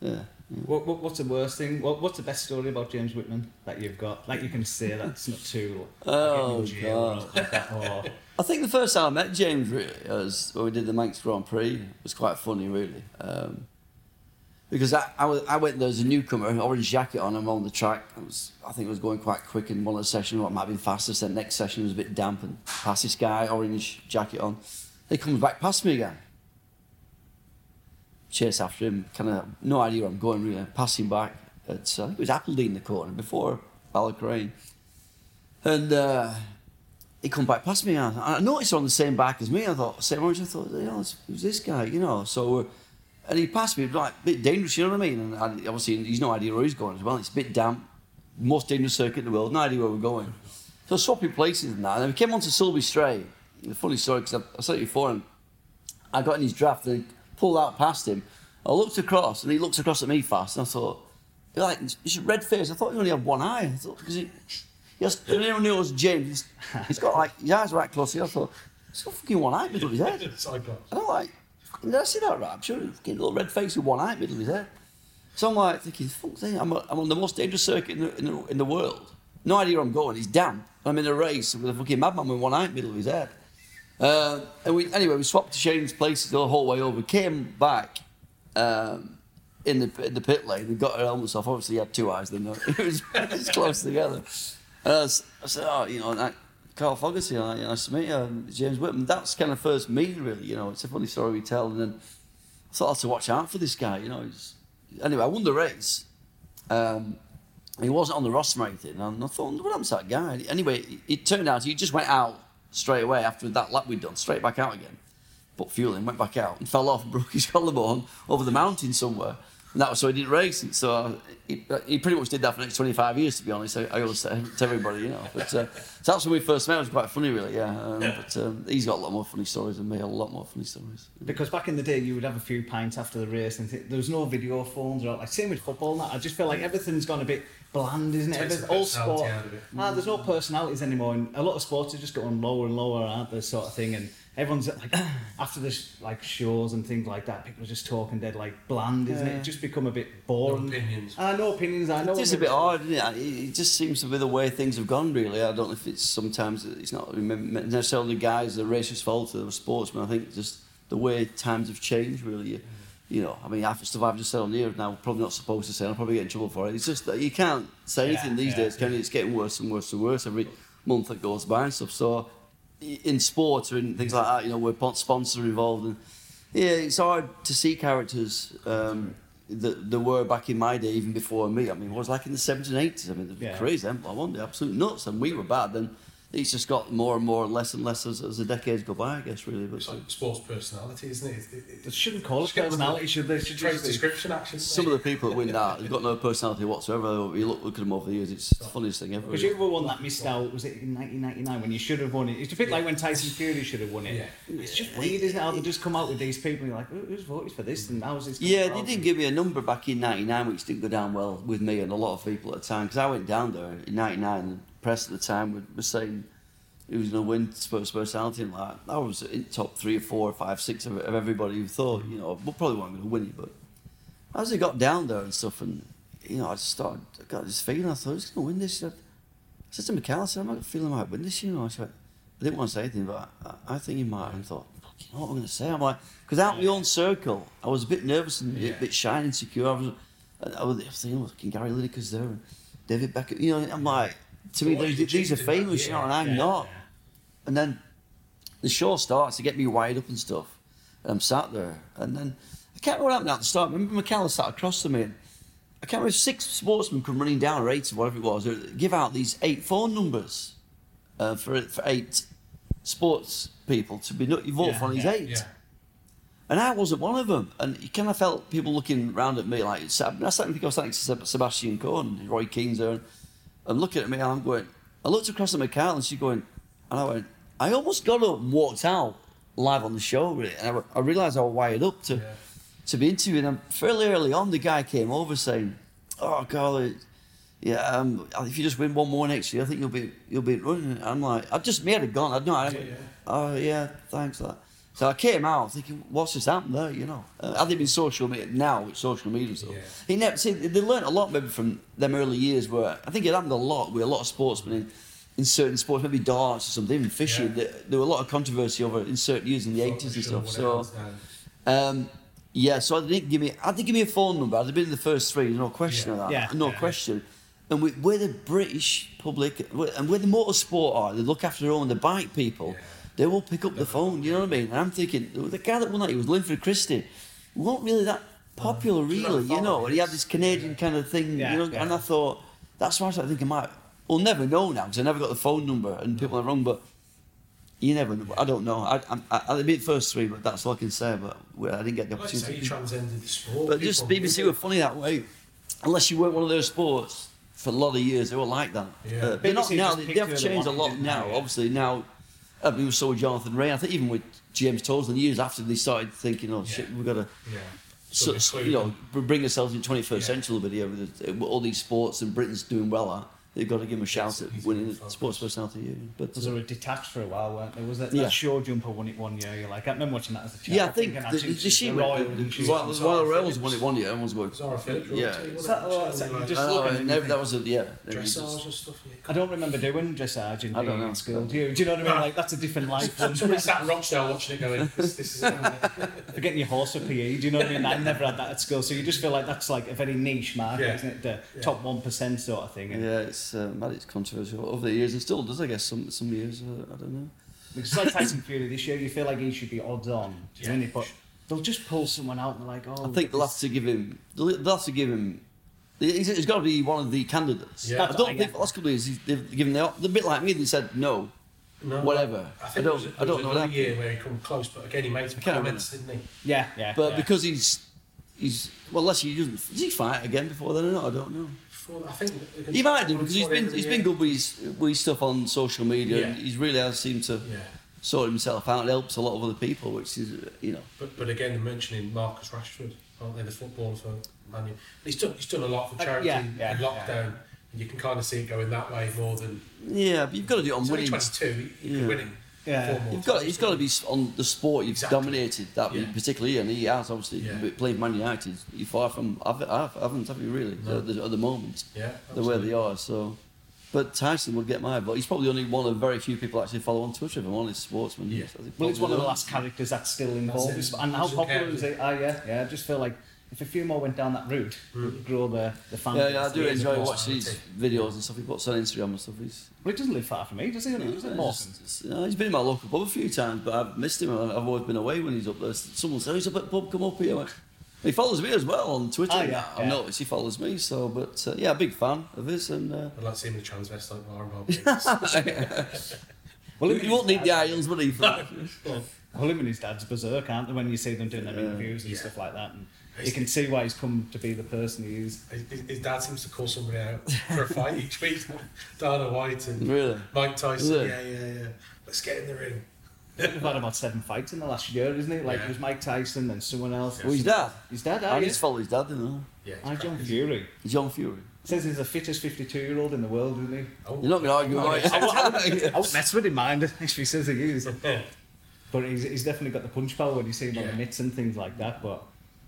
yeah. What, what, what's the worst thing? What, what's the best story about James Whitman that you've got? Like you can say that's not too. [LAUGHS] Oh, like, in jail or God. like that, or- [LAUGHS] I think the first time I met James really was when we did the Manx Grand Prix. It was quite funny, really. Um, because I, I, was, I went there as a newcomer, orange jacket on, and I'm on the track. I, was, I think it was going quite quick in one of the sessions, what might have been fastest. Then next session was a bit damp and past this guy, orange jacket on. He comes back past me again. Chase after him, kind of no idea where I'm going really. Passing back at, uh, I think it was Appledene the corner before Ballacrane. And uh, he come back past me. And I noticed on the same back as me. I thought, same orange. I thought, you know, who's this guy? You know. So, uh, and he passed me, like a bit dangerous. You know what I mean? And I, obviously, he's no idea where he's going as well. It's a bit damp. Most dangerous circuit in the world. No idea where we're going. So swapping places and that. And then we came onto Sulby Straight. The funny story, because I, I said it before, and I got in his draft and pulled out past him. I looked across, and he looked across at me fast, and I thought, like, he's red face. I thought he only had one eye. I thought, because he, he has, everyone knew it was James. He's, got like, his eyes right close. here. I thought, he's got fucking one eye middle of his head. [LAUGHS] And I'm like, did I see that right? I'm sure he's fucking little red face with one eye middle of his head. So I'm like thinking, fuck thing, I'm, I'm on the most dangerous circuit in the, in the, in the world. No idea where I'm going. He's damp. I'm in a race with a fucking madman with one eye middle of his head. Uh, and we anyway, we swapped to Shane's places the whole way over. Came back um, in the in the pit lane and got our helmets off. Obviously, he had two eyes. Then [LAUGHS] it was it was close together. And I, I said, "Oh, you know, Carl Fogarty, like, nice to meet you, um, James Whitman." That's kind of first me, really. You know, it's a funny story we tell, and then I thought I had to watch out for this guy. You know, anyway, I won the race. Um, he wasn't on the roster or anything, and I thought, what happened to that guy? Anyway, it turned out he just went out straight away after that lap we'd done, straight back out again. Put fuel in, went back out, and fell off and [LAUGHS] broke his collarbone over the mountain somewhere. And that was so he didn't race. And so uh, he, he pretty much did that for the next 25 years, to be honest. I, I always say to everybody, you know. But uh, so that's when we first met. It was quite funny, really, yeah. Um, But um, he's got a lot more funny stories than me, a lot more funny stories. Because back in the day, you would have a few pints after the race, and th- there was no video phones or like same with football. Now I just feel like everything's gone a bit bland, isn't it? Takes Everything- all personality sport. out. Ah, there's no personalities anymore, and a lot of sports are just going lower and lower, aren't they? Sort of thing, and everyone's like [COUGHS] after the sh- like shows and things like that, people are just talking dead like bland, isn't it? Yeah. It just become a bit boring. No opinions. Ah, no opinions. I know. It's a bit odd, isn't it? It it just seems to be the way things have gone, really. I don't know if it's sometimes it's not necessarily the guys, the racers' fault, or the sportsmen. I think just the way times have changed, really. You, you know, I mean, half the stuff I've just said on here now, probably not supposed to say, I'll probably get in trouble for it. It's just that you can't say anything Yeah, these yeah, days, can you? It's getting worse and worse and worse every month that goes by and stuff. So, in sports or in things like that, you know, where pot- sponsors are involved, and yeah, it's hard to see characters um, that there were back in my day, even before me. I mean, it was like in the 70s and 80s. I mean, they're Yeah. crazy. I the absolute nuts, and we were bad. Then it's just got more and more, less and less as, as the decades go by, I guess, really. But It's like sports personality, isn't it? It- it- They shouldn't call it Just personality, should they? Should Trade just be- description, actually. some of the people that win that have got no personality whatsoever. You look, look at them over the years, it's the funniest thing ever. Because you ever one that missed out, was it in 1999 when you should have won it? It's a bit like when Tyson Fury should have won it. Yeah. It's just weird, isn't it? How they just come out with these people and you're like, who's voted for this and how's this? Yeah, they out?" did give me a number back in '99, which didn't go down well with me and a lot of people at the time. Because I went down there in '99, and press at the time were, were saying he was going to win Spurs personality, and like I was in top three or four or five, six of, of everybody who thought, you know, we probably weren't going to win it, but as he got down there and stuff, and you know, I just started, I got this feeling. I thought he's going to win this. I said to Michaela, I said, I'm not feeling I might win this. You know, I said, I didn't want to say anything, but I, I think he might. And I thought, you know what I'm going to say? I'm like, because out in my own circle, I was a bit nervous and a bit shy and insecure. I was, I was thinking, fucking Gary Lineker's there and David Beckham. You know, I'm like, to me, these, these are famous, you know, and I'm not. And then the show starts to get me wired up and stuff. And I'm sat there. And then I can't remember what happened at the start. I remember Michaela sat across from me. And I can't remember if six sportsmen come running down or eight or whatever it was. Or give out these eight phone numbers uh, for for eight sports people to be you vote Yeah, for these yeah, eight. Yeah. And I wasn't one of them. And you kind of felt people looking round at me like, I started to think I was starting to Sebastian Coe and Roy Keane's there. And, looking at me, and I'm going, I looked across at Michaela and she's going, and I went, I almost got up and walked out live on the show, really. And I, I realised I was wired up to, to be interviewed. And fairly early on, the guy came over saying, Oh, God, yeah, um, if you just win one more next year, I think you'll be you'll be running. I'm like, I just made it gone. I know. I, Yeah, yeah. Oh yeah, thanks. That. So I came out thinking, what's just happened there? You know, uh, I think in social media now with social media and stuff. Yeah. He never see they learned a lot maybe from them early years where I think it happened a lot with a lot of sportsmen in, in certain sports, maybe darts or something, even fishing. Yeah. There, there were a lot of controversy over in certain years in the eighties and stuff. So. Um, yeah, so they didn't give me. I didn't give me a phone number. I'd have been in the first three, no question Yeah. of that, Yeah, no yeah. question. And we, we're the British public, and we're- the motorsport are, they look after their own. The bike people, they will pick up the phone. You know what I mean? And I'm thinking the guy that won that he was Linford Christie, wasn't really that popular, really. You know, and he had this Canadian kind of thing. Yeah, you know, yeah. and I thought that's why I started thinking, might. We'll never know now because I never got the phone number, and people are wrong, but. You never know. I don't know. I, I, I, I'd the first three, but that's all I can say. But well, I didn't get the Like you say, opportunity. you transcended the sport. But just BBC were funny that way. Unless you weren't one of those sports for a lot of years, they were like that. Yeah. Uh, they're not BBC now. just They, picked they have changed a lot now. Yeah. Obviously now, I mean, we saw with Jonathan Rea. I think even with James Toseland, years after they started thinking, "Oh shit, we've got to." Yeah. So, so, you know, bring ourselves in 21st Yeah. century a bit here with all these sports and Britain's doing well at. They've got to give him a shout at he's winning been the focused. sports personality. of the year. But Was uh, there a detached for a while, weren't there? Was that, Yeah. show jumper won it one year? You're like, I remember watching that as a child. yeah, I think thinking, the, the, the she the went. Royal The, and the, she- Royal- the Zara Royal Rails Phillips. won it one year. Everyone's going. Zara Phillips, Yeah. wasn't it? Is that- oh, is that- Like just Oh, looking and and that, was a yeah. it just- dressage and stuff. Yeah. I don't remember doing dressage in I don't know. in school. Do you? Do you know what I mean? Like that's a different life. than Somebody sat in Rochdale watching it going, this, this is it. [LAUGHS] Forgetting your horse for PE. Do you know what I mean? I never had that at school, so you just feel like that's like a very niche market, isn't it? The top one percent sort of thing. Yeah, it's um, had its controversial over the years, and still does, I guess. Some some years, uh, I don't know. It's like Tyson Fury this year. You feel like he should be odds on to Yeah. win it, but they'll just pull someone out and they're like, oh. I think they'll have to give him. They'll, they'll have to give him. He's, he's got to be one of the candidates. Yeah. I don't think the last couple of years they've given the, the bit like me. They said no, No, whatever. I, I, don't. there was, I don't know that. year where he come close, but again he made some can't comments, didn't he? Yeah, yeah. But Yeah. because he's he's well, unless he doesn't, does he fight again before then or not? I don't know. Before, I think He might do because he's been Before he's the been good with his, with his stuff on social media. And he's really has seemed to. Yeah, sort himself out. It helps a lot of other people, which is uh, you know. but but again, they're mentioning Marcus Rashford, aren't they? The footballer for Man U. He's done he's done a lot for Uh, charity yeah, in yeah, lockdown, and you can kind of see it going that way more than. Yeah, but you've got to do it on He's only winning. 22. He, he Yeah. could win it. Yeah. You've got he's got to be on the sport you've Exactly. dominated that Yeah. particularly, and he has obviously Yeah. but playing Man United. You far from I haven't have you really No. at, the, at the moment Yeah, the way they are. So, but Tyson would get my vote. He's probably only one of very few people actually follow on Twitter. If I'm honest, sportsman. Yeah. Well, it's one of the last characters that's still involved. That's. And how popular is it? Ah, yeah, yeah. I just feel like if a few more went down that route, it would grow the, the fan Yeah, base. yeah, I do He enjoy watching his personality. videos and stuff. He puts on Instagram and stuff. He's Well, he doesn't live far from me, does he? Is it Yeah, Mawson? just- just- no, he's been in my local pub a few times, but I've missed him. I've I've always been away when he's up there. Someone says, oh, he's up at the pub, come up here. Like, He follows me as well on Twitter. Oh, yeah, I've yeah. noticed he follows me, so, but uh, yeah, big fan of his. And uh, I'd like to see him in the transvestite bar [LAUGHS] involved. Well, you won't need the [LAUGHS] irons, will he? for that? [LAUGHS] Well, him and his dad's berserk, aren't they? When you see them doing their Yeah. interviews and Yeah. stuff like that, and you can see why he's come to be the person he is. his, his dad seems to call somebody out for a fight each week. [LAUGHS] Dana White and Really? Mike Tyson. Yeah, yeah, yeah. Let's get in the ring. We've had about seven fights in the last year, isn't it? Like Yeah. it was Mike Tyson and someone else. Well, his dad. His dad, I are need you? to follow his dad, you know. Yeah. I ah, John Fury. John Fury. Says he's the fittest 52 year old in the world, isn't he? Oh, You're not going to argue about it. I won't mess with him, mind [LAUGHS] if he says he is. [LAUGHS] But he's, he's definitely got the punch power when you see him on the mitts and things like that. But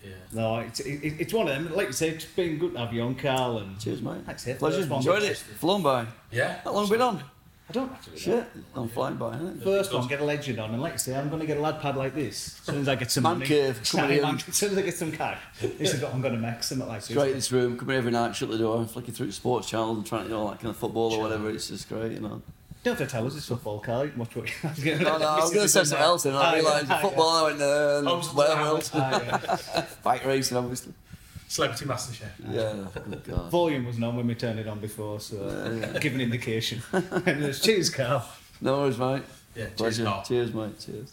Yeah. no, it's it, it's one of them. Like you say, it's been good to have you on, Carl. And Cheers, mate. Like I say, Pleasure. first one- Enjoyed it. Flown by. Yeah. How long have we been on? I don't have to do that. Shit. I'm flying by, isn't it? First one, get a legend on, and like I say, I'm going to get a lad pad like this. As soon as I get some Man money, cave, [LAUGHS] coming Sorry, in. man, as soon as I get some cash, this is what I'm going to make something like Straight in this. this room, come in every night, shut the door, flicking through the sports channel and trying to do all that kind of football or whatever. It's just great, you know. You don't have to tell us it's football, Carl. You can watch what you. No, no, [LAUGHS] I was going to say something else and I ah, realised ah, football, I went there and Homes to whatever else. Ah, [LAUGHS] Bike racing, obviously. Celebrity Master Chef. Yeah, oh, good Volume wasn't on when we turned it on before, so [LAUGHS] give an indication. Anyways, Cheers, Carl. No worries, mate. Yeah. Cheers, Pleasure. Carl. Cheers, mate. Cheers.